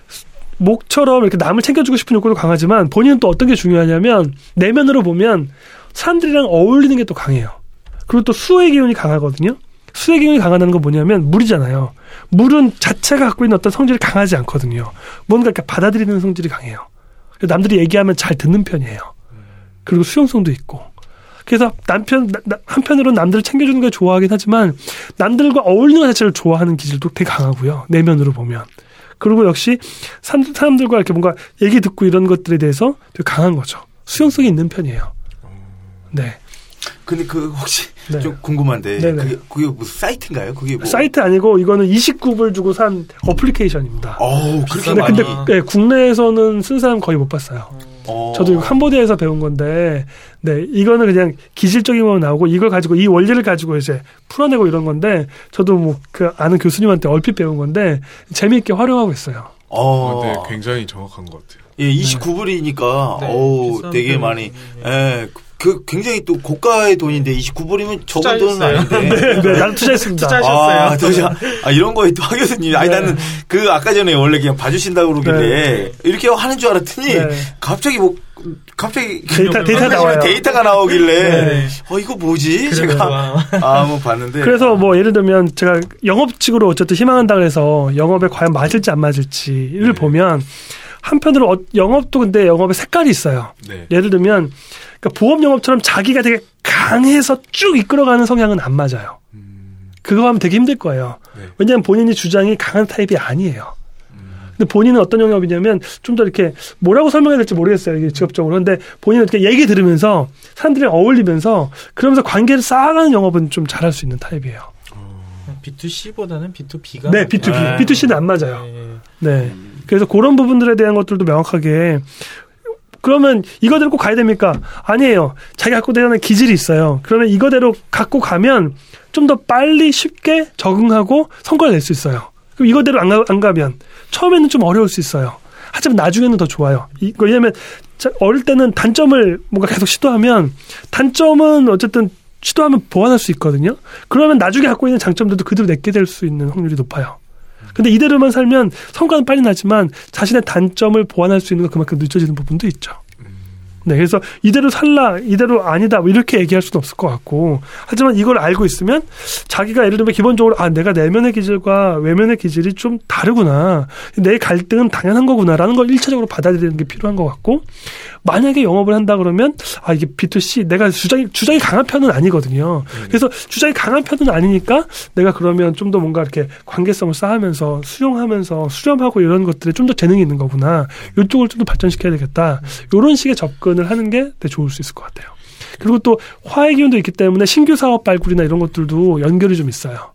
목처럼 이렇게 남을 챙겨주고 싶은 욕구도 강하지만 본인은 또 어떤 게 중요하냐면 내면으로 보면 사람들이랑 어울리는 게 또 강해요. 그리고 또 수의 기운이 강하거든요. 수의 기운이 강하다는 건 뭐냐면 물이잖아요. 물은 자체가 갖고 있는 어떤 성질이 강하지 않거든요. 뭔가 이렇게 받아들이는 성질이 강해요. 남들이 얘기하면 잘 듣는 편이에요. 그리고 수용성도 있고. 그래서 남편 한편으로는 남들을 챙겨주는 걸 좋아하긴 하지만 남들과 어울리는 것 자체를 좋아하는 기질도 되게 강하고요. 내면으로 보면. 그리고 역시 사람들과 이렇게 뭔가 얘기 듣고 이런 것들에 대해서 되게 강한 거죠. 수용성이 있는 편이에요. 네. 근데 그 혹시 네. 좀 궁금한데 네네. 그게, 그게 무슨 사이트인가요? 그게 뭐. 사이트 아니고 이거는 29불 주고 산 어플리케이션입니다. 어우, 그렇게 근데, 근데 네, 국내에서는 쓴 사람 거의 못 봤어요. 어. 저도 이거 캄보디아에서 배운 건데, 네, 이거는 그냥 기질적인 거 나오고 이걸 가지고 이 원리를 가지고 이제 풀어내고 이런 건데, 저도 뭐 그 아는 교수님한테 얼핏 배운 건데 재미있게 활용하고 있어요. 어, 네, 굉장히 정확한 것 같아요. 예, 29불이니까, 네, 오, 되게 많이, 예, 그 굉장히 또 고가의 돈인데 29불이면 적은 돈은 아닌데. (laughs) 네, 네, 나도 투자했습니다. 투자하셨어요. 아, 투자. 아, 이런 거에 또 하 교수님. 아니, 네. 나는 그 아까 전에 원래 그냥 봐주신다고 그러길래 네. 이렇게 하는 줄 알았더니 네. 갑자기 뭐, 갑자기 데이터, 데이터 나와요. 데이터가 나오길래 네. 어 이거 뭐지 제가 아 뭐 봤는데 그래서 뭐 예를 들면 제가 영업직으로 어쨌든 희망한다 그래서 영업에 과연 맞을지 안 맞을지를 보면 한편으로 어, 영업도 근데 영업의 색깔이 있어요. 예를 들면 그러니까 보험 영업처럼 자기가 되게 강해서 쭉 이끌어가는 성향은 안 맞아요. 그거 하면 되게 힘들 거예요. 네. 왜냐하면 본인이 주장이 강한 타입이 아니에요. 근데 본인은 어떤 영업이냐면 좀 더 이렇게 뭐라고 설명해야 될지 모르겠어요. 이게 직업적으로. 근데 본인은 이렇게 얘기 들으면서 사람들이랑 어울리면서 그러면서 관계를 쌓아가는 영업은 좀 잘할 수 있는 타입이에요. B2C보다는 B2B가 네, B2B. 아. B2C는 안 맞아요. 네. 네. 그래서 그런 부분들에 대한 것들도 명확하게 그러면 이거대로 꼭 가야 됩니까? 아니에요. 자기 갖고 되는 기질이 있어요. 그러면 이거대로 갖고 가면 좀 더 빨리 쉽게 적응하고 성과를 낼 수 있어요. 그럼 이거대로 안, 가, 안 가면 처음에는 좀 어려울 수 있어요. 하지만 나중에는 더 좋아요. 이, 왜냐하면 어릴 때는 단점을 뭔가 계속 시도하면 단점은 어쨌든 시도하면 보완할 수 있거든요. 그러면 나중에 갖고 있는 장점들도 그대로 내게 될 수 있는 확률이 높아요. 근데 이대로만 살면 성과는 빨리 나지만 자신의 단점을 보완할 수 있는 건 그만큼 늦어지는 부분도 있죠. 네, 그래서 이대로 살라, 이대로 아니다, 뭐 이렇게 얘기할 수는 없을 것 같고. 하지만 이걸 알고 있으면 자기가 예를 들면 기본적으로 아, 내가 내면의 기질과 외면의 기질이 좀 다르구나. 내 갈등은 당연한 거구나라는 걸 일차적으로 받아들이는 게 필요한 것 같고. 만약에 영업을 한다 그러면 아, 이게 B2C 내가 주장이, 주장이 강한 편은 아니거든요. 그래서 주장이 강한 편은 아니니까 내가 그러면 좀 더 뭔가 이렇게 관계성을 쌓으면서 수용하면서 수렴하고 이런 것들에 좀 더 재능이 있는 거구나. 이쪽을 좀 더 발전시켜야 되겠다. 이런 식의 접근을 하는 게 되게 좋을 수 있을 것 같아요. 그리고 또 화해 기운도 있기 때문에 신규 사업 발굴이나 이런 것들도 연결이 좀 있어요.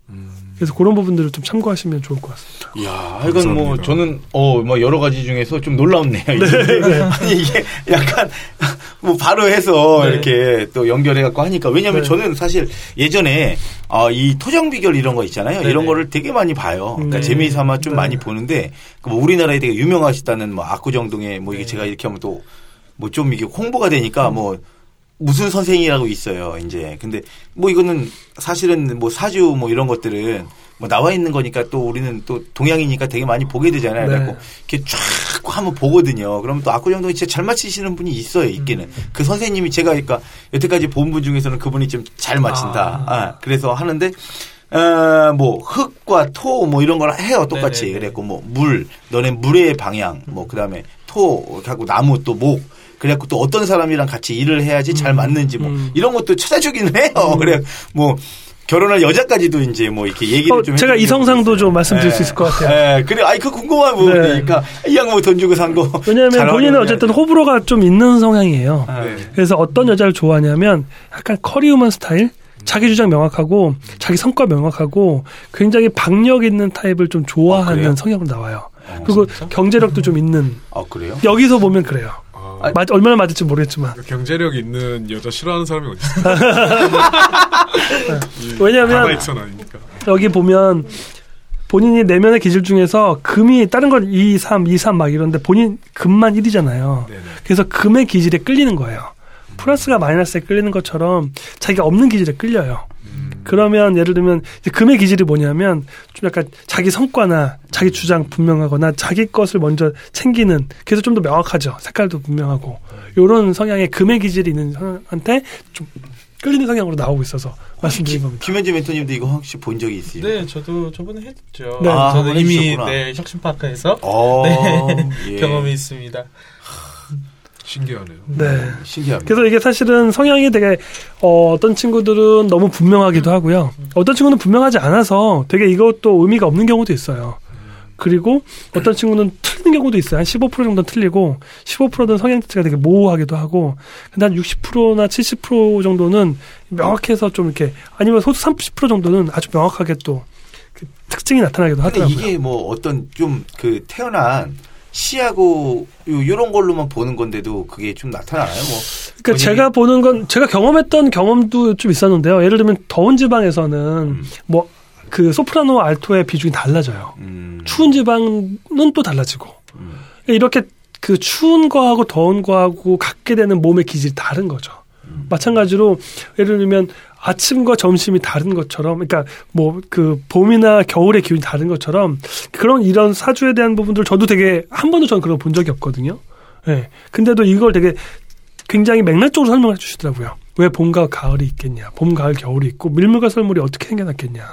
그래서 그런 부분들을 좀 참고하시면 좋을 것 같습니다. 이야, 하여간 뭐. 저는 어 뭐 여러 가지 중에서 좀 놀라웠네요. 이게. (laughs) 아니 이게 약간 (laughs) 뭐 바로 해서 네. 이렇게 또 연결해 갖고 하니까 왜냐면 네. 저는 사실 예전에 어, 이 토정 비결 이런 거 있잖아요. 네네. 이런 거를 되게 많이 봐요. 그러니까 네. 재미삼아 좀 네. 많이 보는데 그뭐 우리나라에 되게 유명하시다는 뭐 압구정동에 뭐 이게 네. 제가 이렇게 하면 또 뭐 좀 이게 홍보가 되니까 뭐 무슨 선생이라고 있어요, 이제. 근데 뭐 이거는 사실은 뭐 사주 뭐 이런 것들은 뭐 나와 있는 거니까 또 우리는 또 동양이니까 되게 많이 보게 되잖아요. 네. 그래갖고 이렇게 쫙 한번 보거든요. 그러면 또 압구정동에 진짜 잘 맞히시는 분이 있어요, 있기는. 음. 그 선생님이 제가 그러니까 여태까지 본 분 중에서는 그분이 좀 잘 맞힌다. 아. 아, 그래서 하는데 어, 뭐, 흙과 토, 뭐, 이런 걸 해요, 똑같이. 네네네. 그래갖고, 뭐, 물, 너네 물의 방향, 뭐, 그 다음에 토, 하고 나무 또 목. 그래갖고 또 어떤 사람이랑 같이 일을 해야지 잘 맞는지 뭐, 음. 이런 것도 찾아주기는 해요. (laughs) 그래, 뭐, 결혼할 여자까지도 이제 뭐, 이렇게 얘기를 어, 좀. 제가 이성상도 좀. 말씀드릴 수 예. 있을 것 같아요. 예, 그래, 아이, 그 궁금한 부분이니까, 이 양반 돈 주고 산 거. (laughs) 왜냐하면 잘 본인은. 어쨌든 호불호가 좀 있는 성향이에요. 아, 네. 그래서 어떤 여자를 좋아하냐면 약간 커리우먼 스타일, 자기 주장 명확하고 자기 성과 명확하고 굉장히 박력 있는 타입을 좀 아, 좋아하는 그래요? 성향으로 나와요. 어, 그리고 진짜? 경제력도 좀 있는 아, 그래요? 여기서 보면 그래요. 아, 맞- 얼마나 맞을지 모르겠지만 경제력 있는 여자 싫어하는 사람이 어디 있어? (laughs) 왜냐하면 가마익선 아니니까. 여기 보면 본인이 내면의 기질 중에서 금이 다른 건 2, 3, 2, 3 막 이런데 본인 금만 1이잖아요. 네네. 그래서 금의 기질에 끌리는 거예요. 플러스가 마이너스에 끌리는 것처럼 자기가 없는 기질에 끌려요. 그러면 예를 들면 이제 금의 기질이 뭐냐면 좀 약간 자기 성과나 자기 주장 분명하거나 자기 것을 먼저 챙기는 그래서 좀 더 명확하죠. 색깔도 분명하고 요런 성향의 금의 기질이 있는 사람한테 좀 끌리는 성향으로 나오고 있어서 말씀드린 겁니다. 김현재 멘토님도 이거 혹시 본 적이 있어요? 네, 저도 저번에 했죠. 네. 아, 저는 이미 해주셨구나. 네, 혁신파크에서 어, (laughs) 네, 예. 경험이 있습니다. 신기하네요. 네. 신기합니다. 그래서 이게 사실은 성향이 되게 어, 어떤 친구들은 너무 분명하기도 하고요. 어떤 친구는 분명하지 않아서 되게 이것도 의미가 없는 경우도 있어요. 그리고 어떤 친구는 틀린 경우도 있어요. 한 15% 정도는 틀리고 15%는 성향 자체가 되게 모호하기도 하고 근데 한 60%나 70% 정도는 명확해서 좀 이렇게 아니면 소수 30% 정도는 아주 명확하게 또그 특징이 나타나기도 하더라고요. 이게 뭐 어떤 좀 그 태어난 시하고 요, 요런 걸로만 보는 건데도 그게 좀 나타나나요? 뭐 그러니까 본인이- 제가 보는 건 제가 경험했던 경험도 좀 있었는데요. 예를 들면 더운 지방에서는 음. 뭐그 소프라노와 알토의 비중이 달라져요. 음, 추운 지방은 또 달라지고 음. 이렇게 그 추운 거하고 더운 거하고 갖게 되는 몸의 기질이 다른 거죠. 음. 마찬가지로 예를 들면 아침과 점심이 다른 것처럼 그러니까 뭐 그 봄이나 겨울의 기운이 다른 것처럼 그런 이런 사주에 대한 부분들 저도 되게 한 번도 저는 그런 거 본 적이 없거든요. 예. 근데도 이걸 되게 굉장히 맥락적으로 설명해 주시더라고요. 왜 봄과 가을이 있겠냐. 봄, 가을, 겨울이 있고 밀물과 썰물이 어떻게 생겨났겠냐.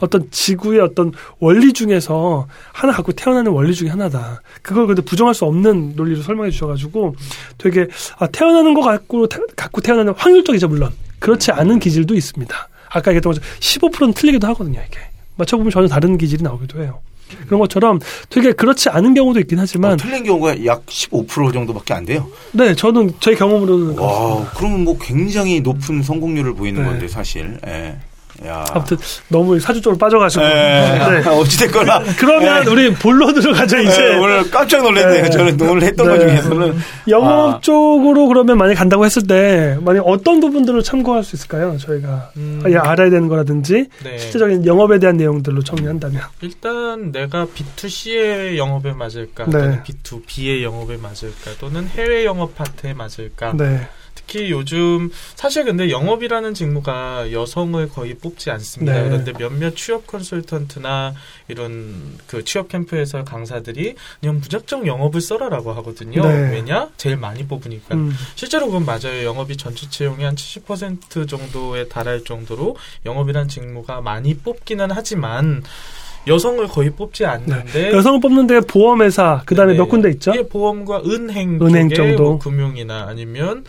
어떤 지구의 어떤 원리 중에서 하나 갖고 태어나는 원리 중에 하나다. 그걸 근데 부정할 수 없는 논리로 설명해 주셔가지고 되게 아, 태어나는 거 갖고 태- 갖고 태어나는 확률적이죠 물론 그렇지 않은 기질도 있습니다. 아까 얘기했던 것처럼 15%는 틀리기도 하거든요 이게 맞춰보면 전혀 다른 기질이 나오기도 해요. 그런 것처럼 되게 그렇지 않은 경우도 있긴 하지만 어, 틀린 경우가 약 15% 정도밖에 안 돼요. 네 저는 제 경험으로는 와, 그러면 뭐 굉장히 높은 성공률을 보이는 네. 건데 사실. 예. 야. 아무튼 너무 사주 쪽으로 빠져가지고 예. 네. (laughs) 어찌됐거나. 그러면 예. 우리 본론으로 가죠 이제 예, 오늘 깜짝 놀랐네요. 네. 저는 오늘 했던 것 네. 중에서는. 영업 아. 쪽으로 그러면 만약 간다고 했을 때 만약 어떤 부분들을 참고할 수 있을까요? 저희가 음, 아, 알아야 되는 거라든지 네. 실제적인 영업에 대한 내용들로 정리한다면 일단 내가 B2C의 영업에 맞을까 네. 또는 B2B의 영업에 맞을까 또는 해외 영업 파트에 맞을까 네. 특히 요즘 사실 근데 영업이라는 직무가 여성을 거의 뽑지 않습니다. 네. 그런데 몇몇 취업 컨설턴트나 이런 그 취업 캠프에서 강사들이 그냥 무작정 영업을 써라라고 하거든요. 네. 왜냐? 제일 많이 뽑으니까. 음. 실제로 그건 맞아요. 영업이 전체 채용의 한70% 정도에 달할 정도로 영업이란 직무가 많이 뽑기는 하지만 여성을 거의 뽑지 않는데 여성을 뽑는데 보험회사 그다음에 네. 몇 군데 있죠? 이게 보험과 은행, 은행 쪽에 정도. 뭐 금융이나 아니면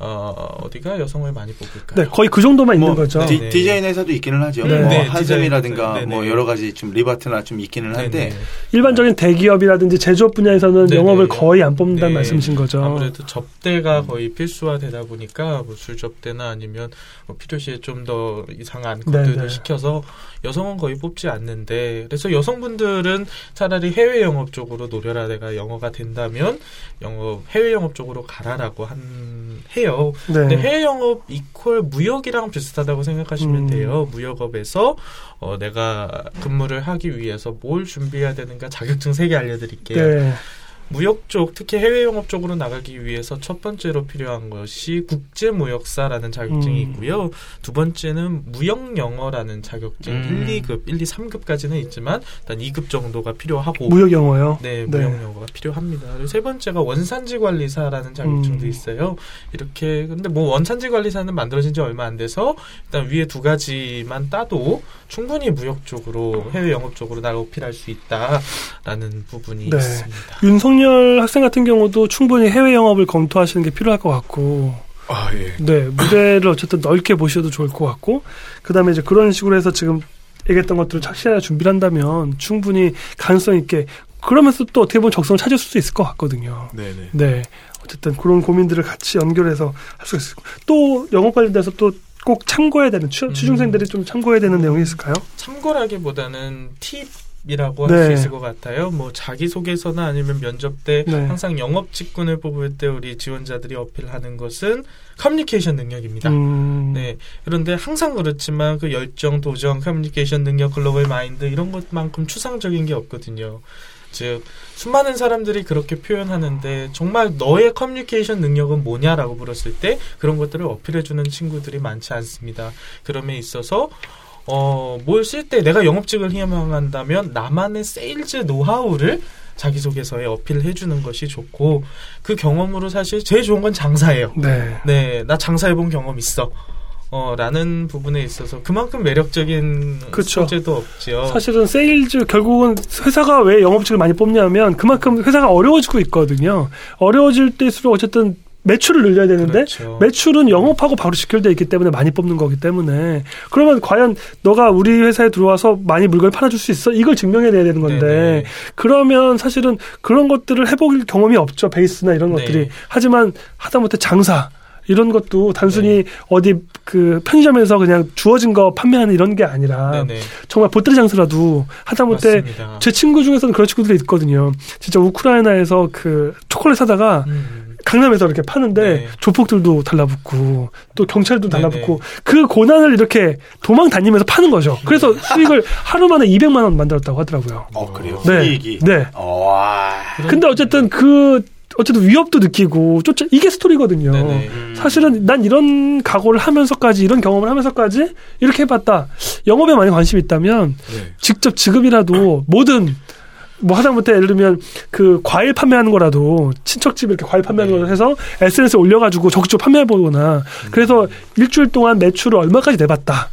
어, 어디가 여성을 많이 뽑을까요? 네, 거의 그 정도만 있는 뭐 거죠. 디, 네. 디자인 회사도 있기는 하죠. 네. 뭐 네, 한샘이라든가 디자인 회사. 뭐. 여러 가지 좀 리바트나 좀 있기는 한데. 일반적인 대기업이라든지 제조업 분야에서는. 영업을 거의 안 뽑는다는 네. 말씀이신 거죠. 아무래도 접대가 거의 필수화되다 보니까 뭐 술접대나 아니면 뭐 필요시에 좀 더 이상한 것들을. 시켜서 여성은 거의 뽑지 않는데 그래서 여성분들은 차라리 해외 영업 쪽으로 노려라 내가 영어가 된다면 영업 해외 영업 쪽으로 가라라고 한 해요. 네. 근데 해외 영업 이퀄 무역이랑 비슷하다고 생각하시면 음. 돼요. 무역업에서 어, 내가 근무를 하기 위해서 뭘 준비해야 되는가 자격증 세 개 알려드릴게요. 네. 무역 쪽, 특히 해외 영업 쪽으로 나가기 위해서 첫 번째로 필요한 것이 국제무역사라는 자격증이 음. 있고요. 두 번째는 무역 영어라는 자격증 음. 1, 2급, 1, 2, 3급까지는 있지만 일단 2급 정도가 필요하고 무역 영어요. 네, 네. 무역 영어가 필요합니다. 그리고 세 번째가 원산지 관리사라는 자격증도 음. 있어요. 이렇게 근데 뭐 원산지 관리사는 만들어진 지 얼마 안 돼서 일단 위에 두 가지만 따도 충분히 무역 쪽으로 해외 영업 쪽으로 나가 어필할 수 있다라는 부분이 네. 있습니다. 윤 석열 학생 같은 경우도 충분히 해외 영업을 검토하시는 게 필요할 것 같고, 아 예. 네 무대를 어쨌든 넓게 보셔도 좋을 것 같고, 그 다음에 이제 그런 식으로 해서 지금 얘기했던 것들을 착실하게 준비를 한다면 충분히 가능성 있게 그러면서 또 어떻게 보면 적성을 찾을 수도 있을 것 같거든요. 네네. 네. 어쨌든 그런 고민들을 같이 연결해서 할수 있을 거. 또 영업 관련돼서 또 꼭 참고해야 되는 취, 음. 취중생들이 좀 참고해야 되는 내용이 있을까요? 참고라기보다는 팁 이라고 할수 네. 있을 것 같아요. 뭐 자기소개서나 아니면 면접 때 네. 항상 영업 직군을 뽑을 때 우리 지원자들이 어필하는 것은 커뮤니케이션 능력입니다. 음, 네. 그런데 항상 그렇지만 그 열정, 도전, 커뮤니케이션 능력, 글로벌 마인드 이런 것만큼 추상적인 게 없거든요. 즉 수많은 사람들이 그렇게 표현하는데 정말 너의 커뮤니케이션 능력은 뭐냐라고 물었을 때 그런 것들을 어필해주는 친구들이 많지 않습니다. 그럼에 있어서 어, 뭘 쓸 때 내가 영업직을 희망한다면 나만의 세일즈 노하우를 자기소개서에 어필해 주는 것이 좋고 그 경험으로 사실 제일 좋은 건 장사예요. 네. 네, 나 장사해 본 경험 있어. 어, 라는 부분에 있어서 그만큼 매력적인 그쵸. 소재도 없죠. 사실은 세일즈 결국은 회사가 왜 영업직을 많이 뽑냐면 그만큼 회사가 어려워지고 있거든요. 어려워질 때일수록 어쨌든 매출을 늘려야 되는데 그렇죠. 매출은 영업하고 바로 직결돼 있기 때문에 많이 뽑는 거기 때문에 그러면 과연 너가 우리 회사에 들어와서 많이 물건을 팔아줄 수 있어? 이걸 증명해내야 되는 건데 네네. 그러면 사실은 그런 것들을 해볼 경험이 없죠 베이스나 이런 네. 것들이 하지만 하다못해 장사 이런 것도 단순히 네. 어디 그 편의점에서 그냥 주어진 거 판매하는 이런 게 아니라 네네. 정말 보따리 장사라도 하다못해 맞습니다. 제 친구 중에서는 그런 친구들이 있거든요. 진짜 우크라이나에서 그 초콜릿 사다가 음, 강남에서 이렇게 파는데 네. 조폭들도 달라붙고 또 경찰도 네네. 달라붙고 그 고난을 이렇게 도망 다니면서 파는 거죠. 그래서 (laughs) 수익을 하루 만에 200만 원 만들었다고 하더라고요. 어 그래요. 네. 수익이. 네. 어, 와. 근데 어쨌든 그 어쨌든 위협도 느끼고 쫓아 이게 스토리거든요. 네네. 음. 사실은 난 이런 각오를 하면서까지 이런 경험을 하면서까지 이렇게 해봤다. 영업에 많이 관심이 있다면 네. 직접 지금이라도 뭐든 뭐 하다못해 예를 들면 그 과일 판매하는 거라도 친척집 이렇게 과일 판매하는 네. 걸 해서 SNS에 올려가지고 적극적으로 판매해보거나 그래서 일주일 동안 매출을 얼마까지 내봤다.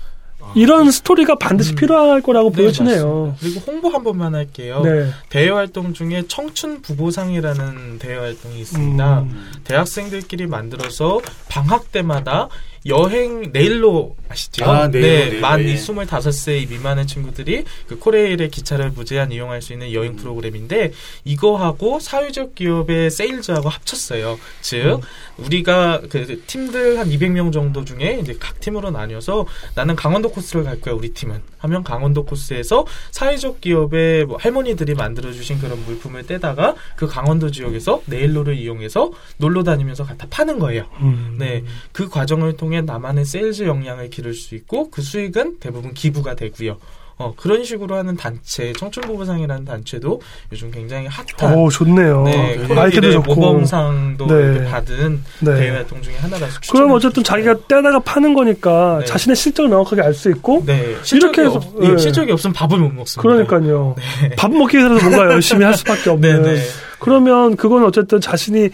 이런 스토리가 반드시 음. 필요할 거라고 네, 보여지네요. 맞습니다. 그리고 홍보 한 번만 할게요. 네. 대외 활동 중에 청춘 부보상이라는 대외 활동이 있습니다. 음. 대학생들끼리 만들어서 방학 때마다 여행 네일로 아시죠? 아, 네일로, 네, 네일로, 만 예. 25세 미만의 친구들이 그 코레일의 기차를 무제한 이용할 수 있는 여행 프로그램인데 이거하고 사회적 기업의 세일즈하고 합쳤어요. 즉 우리가 그 팀들 한 200명 정도 중에 이제 각 팀으로 나뉘어서 나는 강원도 코스를 갈 거야 우리 팀은 하면 강원도 코스에서 사회적 기업의 뭐 할머니들이 만들어 주신 그런 물품을 떼다가 그 강원도 지역에서 내일로를 이용해서 놀러 다니면서 갖다 파는 거예요. 음. 네, 그 과정을 통해 나만의 세일즈 역량을 기를 수 있고 그 수익은 대부분 기부가 되고요. 어, 그런 식으로 하는 단체, 청춘보부상이라는 단체도 요즘 굉장히 핫한. 오, 좋네요. 네, 어, 아이템도 코로나19의 좋고. 모범상도 네. 이렇게 받은 네. 대외 활동 중에 하나라서 그럼 어쨌든 자기가 싶어요. 떼다가 파는 거니까 네. 자신의 실적을 명확하게 알 수 있고 네, 실적이 해서- 없, 예, 네. 실적이 없으면 밥을 못 먹습니다. 그러니까요. 밥 먹기 위해서도 뭔가 열심히 할 수밖에 네, 없는. 네. 그러면 그건 어쨌든 자신이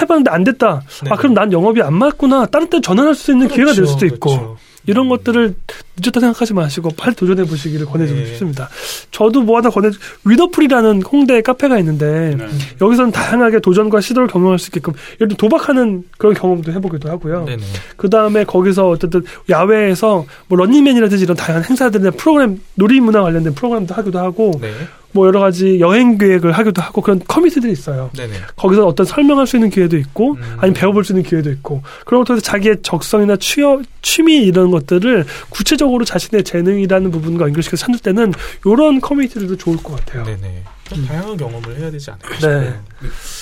해봤는데 안 됐다. 네. 아 그럼 난 영업이 안 맞구나. 다른 때 전환할 수 있는 기회가 될 그렇죠, 수도 있고. 그렇죠. 이런 것들을 늦었다 생각하지 마시고 빨리 도전해 보시기를 권해주고 네. 싶습니다. 저도 뭐 하나 권해 위더풀이라는 홍대 카페가 있는데 네. 여기서는 다양하게 도전과 시도를 경험할 수 있게끔 예를 들어 도박하는 그런 경험도 해보기도 하고요. 네네. 그 다음에 거기서 어쨌든 야외에서 뭐 런닝맨이라든지 이런 다양한 행사들이나 프로그램 놀이 문화 관련된 프로그램도 하기도 하고 네. 뭐 여러 가지 여행 계획을 하기도 하고 그런 커뮤니티들이 있어요. 네네. 거기서 어떤 설명할 수 있는 기회도 있고 음. 아니면 배워볼 수 있는 기회도 있고 그런 것들에서 자기의 적성이나 취업, 취미 이런 것들을 구체적으로 자신의 재능이라는 부분과 연결시켜서 찾을 때는 이런 커뮤니티들도 좋을 것 같아요. 네네. 좀 다양한 경험을 해야 되지 않을까 네. 싶어요.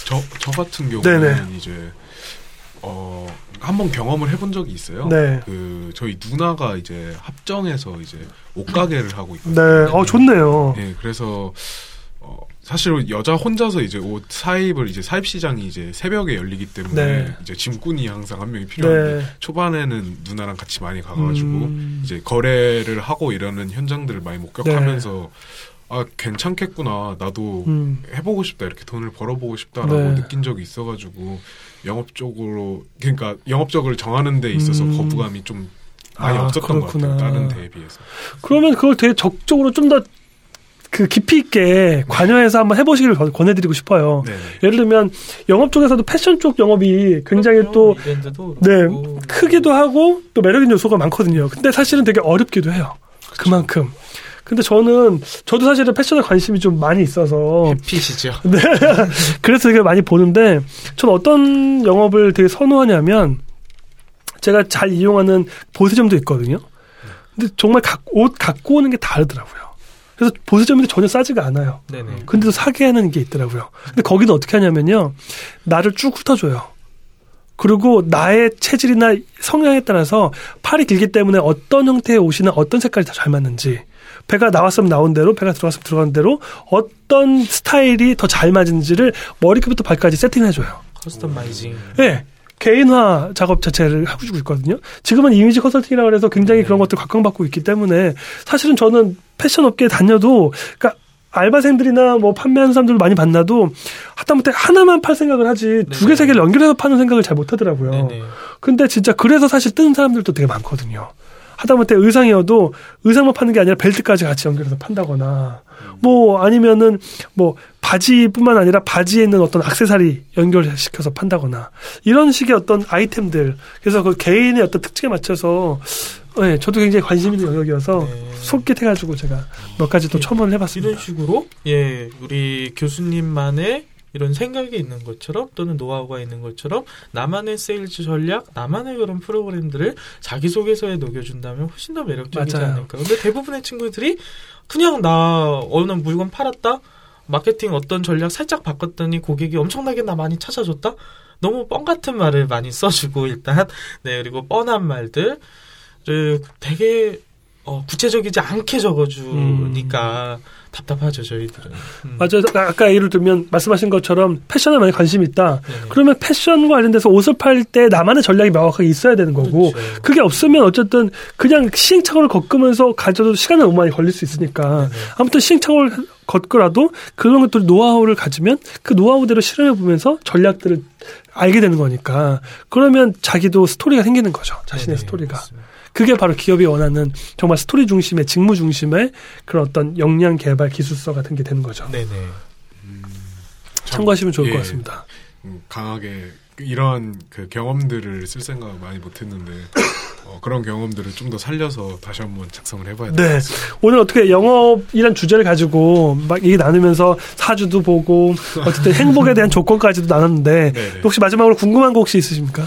저, 저 같은 경우는 네네. 이제 어 한번 경험을 해본 적이 있어요. 네. 그 저희 누나가 이제 합정에서 이제 옷가게를 하고 네, 있거든요. 어 좋네요. 네, 그래서 어, 사실 여자 혼자서 이제 옷 사입을 이제 사입 시장이 이제 새벽에 열리기 때문에 네. 이제 짐꾼이 항상 한 명이 필요한데 네. 초반에는 누나랑 같이 많이 가가지고 음. 이제 거래를 하고 이러는 현장들을 많이 목격하면서 아 괜찮겠구나 나도 음. 해보고 싶다 이렇게 돈을 벌어보고 싶다라고 네. 느낀 적이 있어가지고 영업적으로 그러니까 영업적으로 정하는 데 있어서 음. 거부감이 좀 많이 아, 없었던 그렇구나. 것 같아요 다른 데에 비해서 그러면 그걸 되게 적극적으로 좀 더 그 깊이 있게 관여해서 한번 해보시기를 권- 권해드리고 싶어요. 네. 예를 들면 영업 쪽에서도 패션 쪽 영업이 굉장히 그렇죠. 또 네. 크기도 하고 또 매력인 요소가 많거든요. 근데 사실은 되게 어렵기도 해요. 그만큼. 근데 저는 저도 사실은 패션에 관심이 좀 많이 있어서 햇빛이죠. (laughs) 네. 그래서 되게 많이 보는데 전 어떤 영업을 되게 선호하냐면 제가 잘 이용하는 보세점도 있거든요. 근데 정말 각- 옷 갖고 오는 게 다르더라고요. 그래서 보세점인데 전혀 싸지가 않아요. 네네. 근데도 사게 하는 게 있더라고요. 근데 거기는 어떻게 하냐면요. 나를 쭉 훑어줘요. 그리고 나의 체질이나 성향에 따라서 팔이 길기 때문에 어떤 형태의 옷이나 어떤 색깔이 더잘 맞는지 배가 나왔으면 나온 대로 배가 들어갔으면 들어간 대로 어떤 스타일이 더 잘 맞는지를 머리끝부터 발까지 세팅을 해줘요. 커스터마이징. 네. 개인화 작업 자체를 하고 있거든요. 지금은 이미지 컨설팅이라고 해서 굉장히 그런 것들 각광받고 있기 때문에 사실은 저는 패션 업계에 다녀도 그러니까 알바생들이나 뭐 판매하는 사람들 많이 만나도 하다못해 하나만 팔 생각을 하지 두 개, 네네. 세 개를 연결해서 파는 생각을 잘 못 하더라고요. 네네. 근데 진짜 그래서 사실 뜨는 사람들도 되게 많거든요. 하다못해 의상이어도 의상만 파는 게 아니라 벨트까지 같이 연결해서 판다거나 뭐 아니면은 뭐 바지뿐만 아니라 바지에 있는 어떤 악세사리 연결시켜서 판다거나 이런 식의 어떤 아이템들 그래서 그 개인의 어떤 특징에 맞춰서 네, 저도 굉장히 관심 있는 영역이어서 네. 솔깃해가지고 제가 몇 가지 또 첨언을 해봤습니다. 이런 식으로 예 우리 교수님만의 이런 생각이 있는 것처럼 또는 노하우가 있는 것처럼 나만의 세일즈 전략, 나만의 그런 프로그램들을 자기소개서에 녹여준다면 훨씬 더 매력적이지 맞아요. 않을까. 근데 대부분의 친구들이 그냥 나 어느 물건 팔았다, 마케팅 어떤 전략 살짝 바꿨더니 고객이 엄청나게 나 많이 찾아줬다. 너무 뻥 같은 말을 많이 써주고 일단 네 그리고 뻔한 말들을 되게 어, 구체적이지 않게 적어주니까 답답하죠 저희들은. 음. 맞아요. 아까 예를 들면 말씀하신 것처럼 패션에 많이 관심이 있다. 네네. 그러면 패션과 관련돼서 옷을 팔 때 나만의 전략이 명확하게 있어야 되는 거고 그렇죠. 그게 없으면 어쨌든 그냥 시행착오를 겪으면서 가져도 시간이 너무 많이 걸릴 수 있으니까 네네. 아무튼 시행착오를 겪더라도 그런 것들 노하우를 가지면 그 노하우대로 실험해 보면서 전략들을 알게 되는 거니까 그러면 자기도 스토리가 생기는 거죠 자신의 네네, 스토리가 맞습니다. 그게 바로 기업이 원하는 정말 스토리 중심의 직무 중심의 그런 어떤 역량 개발 기술서 같은 게 되는 거죠 네네. 참, 참고하시면 좋을 예, 것 같습니다 음, 강하게 이런 그 경험들을 쓸 생각을 많이 못했는데 어, 그런 경험들을 좀 더 살려서 다시 한번 작성을 해봐야 네. 돼요. 오늘 어떻게 영업이란 주제를 가지고 막 얘기 나누면서 사주도 보고 어쨌든 행복에 대한 (laughs) 조건까지도 나눴는데 네네. 혹시 마지막으로 궁금한 거 혹시 있으십니까?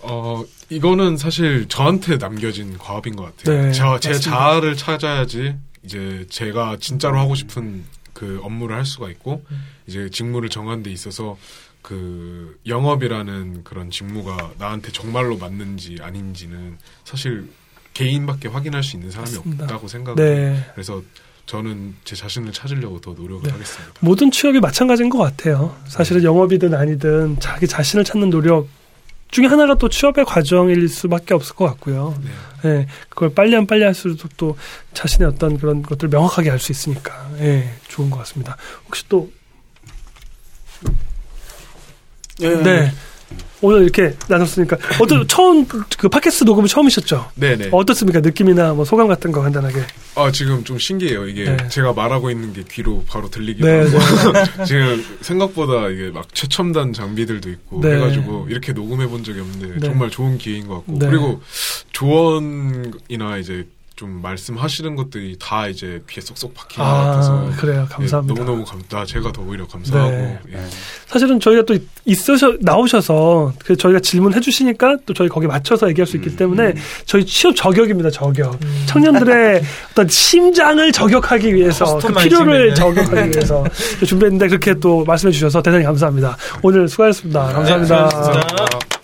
어 이거는 사실 저한테 남겨진 과업인 것 같아요. 네, 저, 제 맞습니다. 자아를 찾아야지 이제 제가 진짜로 하고 싶은 그 업무를 할 수가 있고 이제 직무를 정한 데 있어서 그 영업이라는 그런 직무가 나한테 정말로 맞는지 아닌지는 사실 개인밖에 확인할 수 있는 사람이 맞습니다. 없다고 생각해요. 네. 그래서 저는 제 자신을 찾으려고 더 노력을 네. 하겠습니다. 모든 취업이 마찬가지인 것 같아요. 사실은 영업이든 아니든 자기 자신을 찾는 노력 중에 하나가 또 취업의 과정일 수밖에 없을 것 같고요. 네. 예, 그걸 빨리 하면 빨리 할수록 또 자신의 어떤 그런 것들을 명확하게 알 수 있으니까, 예, 좋은 것 같습니다. 혹시 또, 예. 네. 오늘 이렇게 나눴으니까, 어떤, 처음, 그 팟캐스트 녹음은 처음이셨죠? 네네. 어떻습니까? 느낌이나 뭐 소감 같은 거 간단하게. 아 지금 좀 신기해요. 이게 네. 제가 말하고 있는 게 귀로 바로 들리기도 네, 하고 (laughs) 지금 생각보다 이게 막 최첨단 장비들도 있고 네. 해가지고 이렇게 녹음해 본 적이 없는데 네. 정말 좋은 기회인 것 같고 네. 그리고 조언이나 이제 좀 말씀하시는 것들이 다 이제 귀에 쏙쏙 박히는 것 아, 같아서 그래요. 감사합니다. 예, 너무너무 감사. 제가 더 오히려 감사하고 네. 예. 사실은 저희가 또 있으셔 나오셔서 그 저희가 질문해 주시니까 또 저희 거기에 맞춰서 얘기할 수 있기 음. 때문에 저희 취업 저격입니다 저격 청년들의 (laughs) 어떤 심장을 저격하기 위해서 그 필요를 되네. 저격하기 (laughs) 위해서 준비했는데 그렇게 또 말씀해 주셔서 대단히 감사합니다 오늘 수고하셨습니다 감사합니다. 네, 수고하셨습니다. 감사합니다.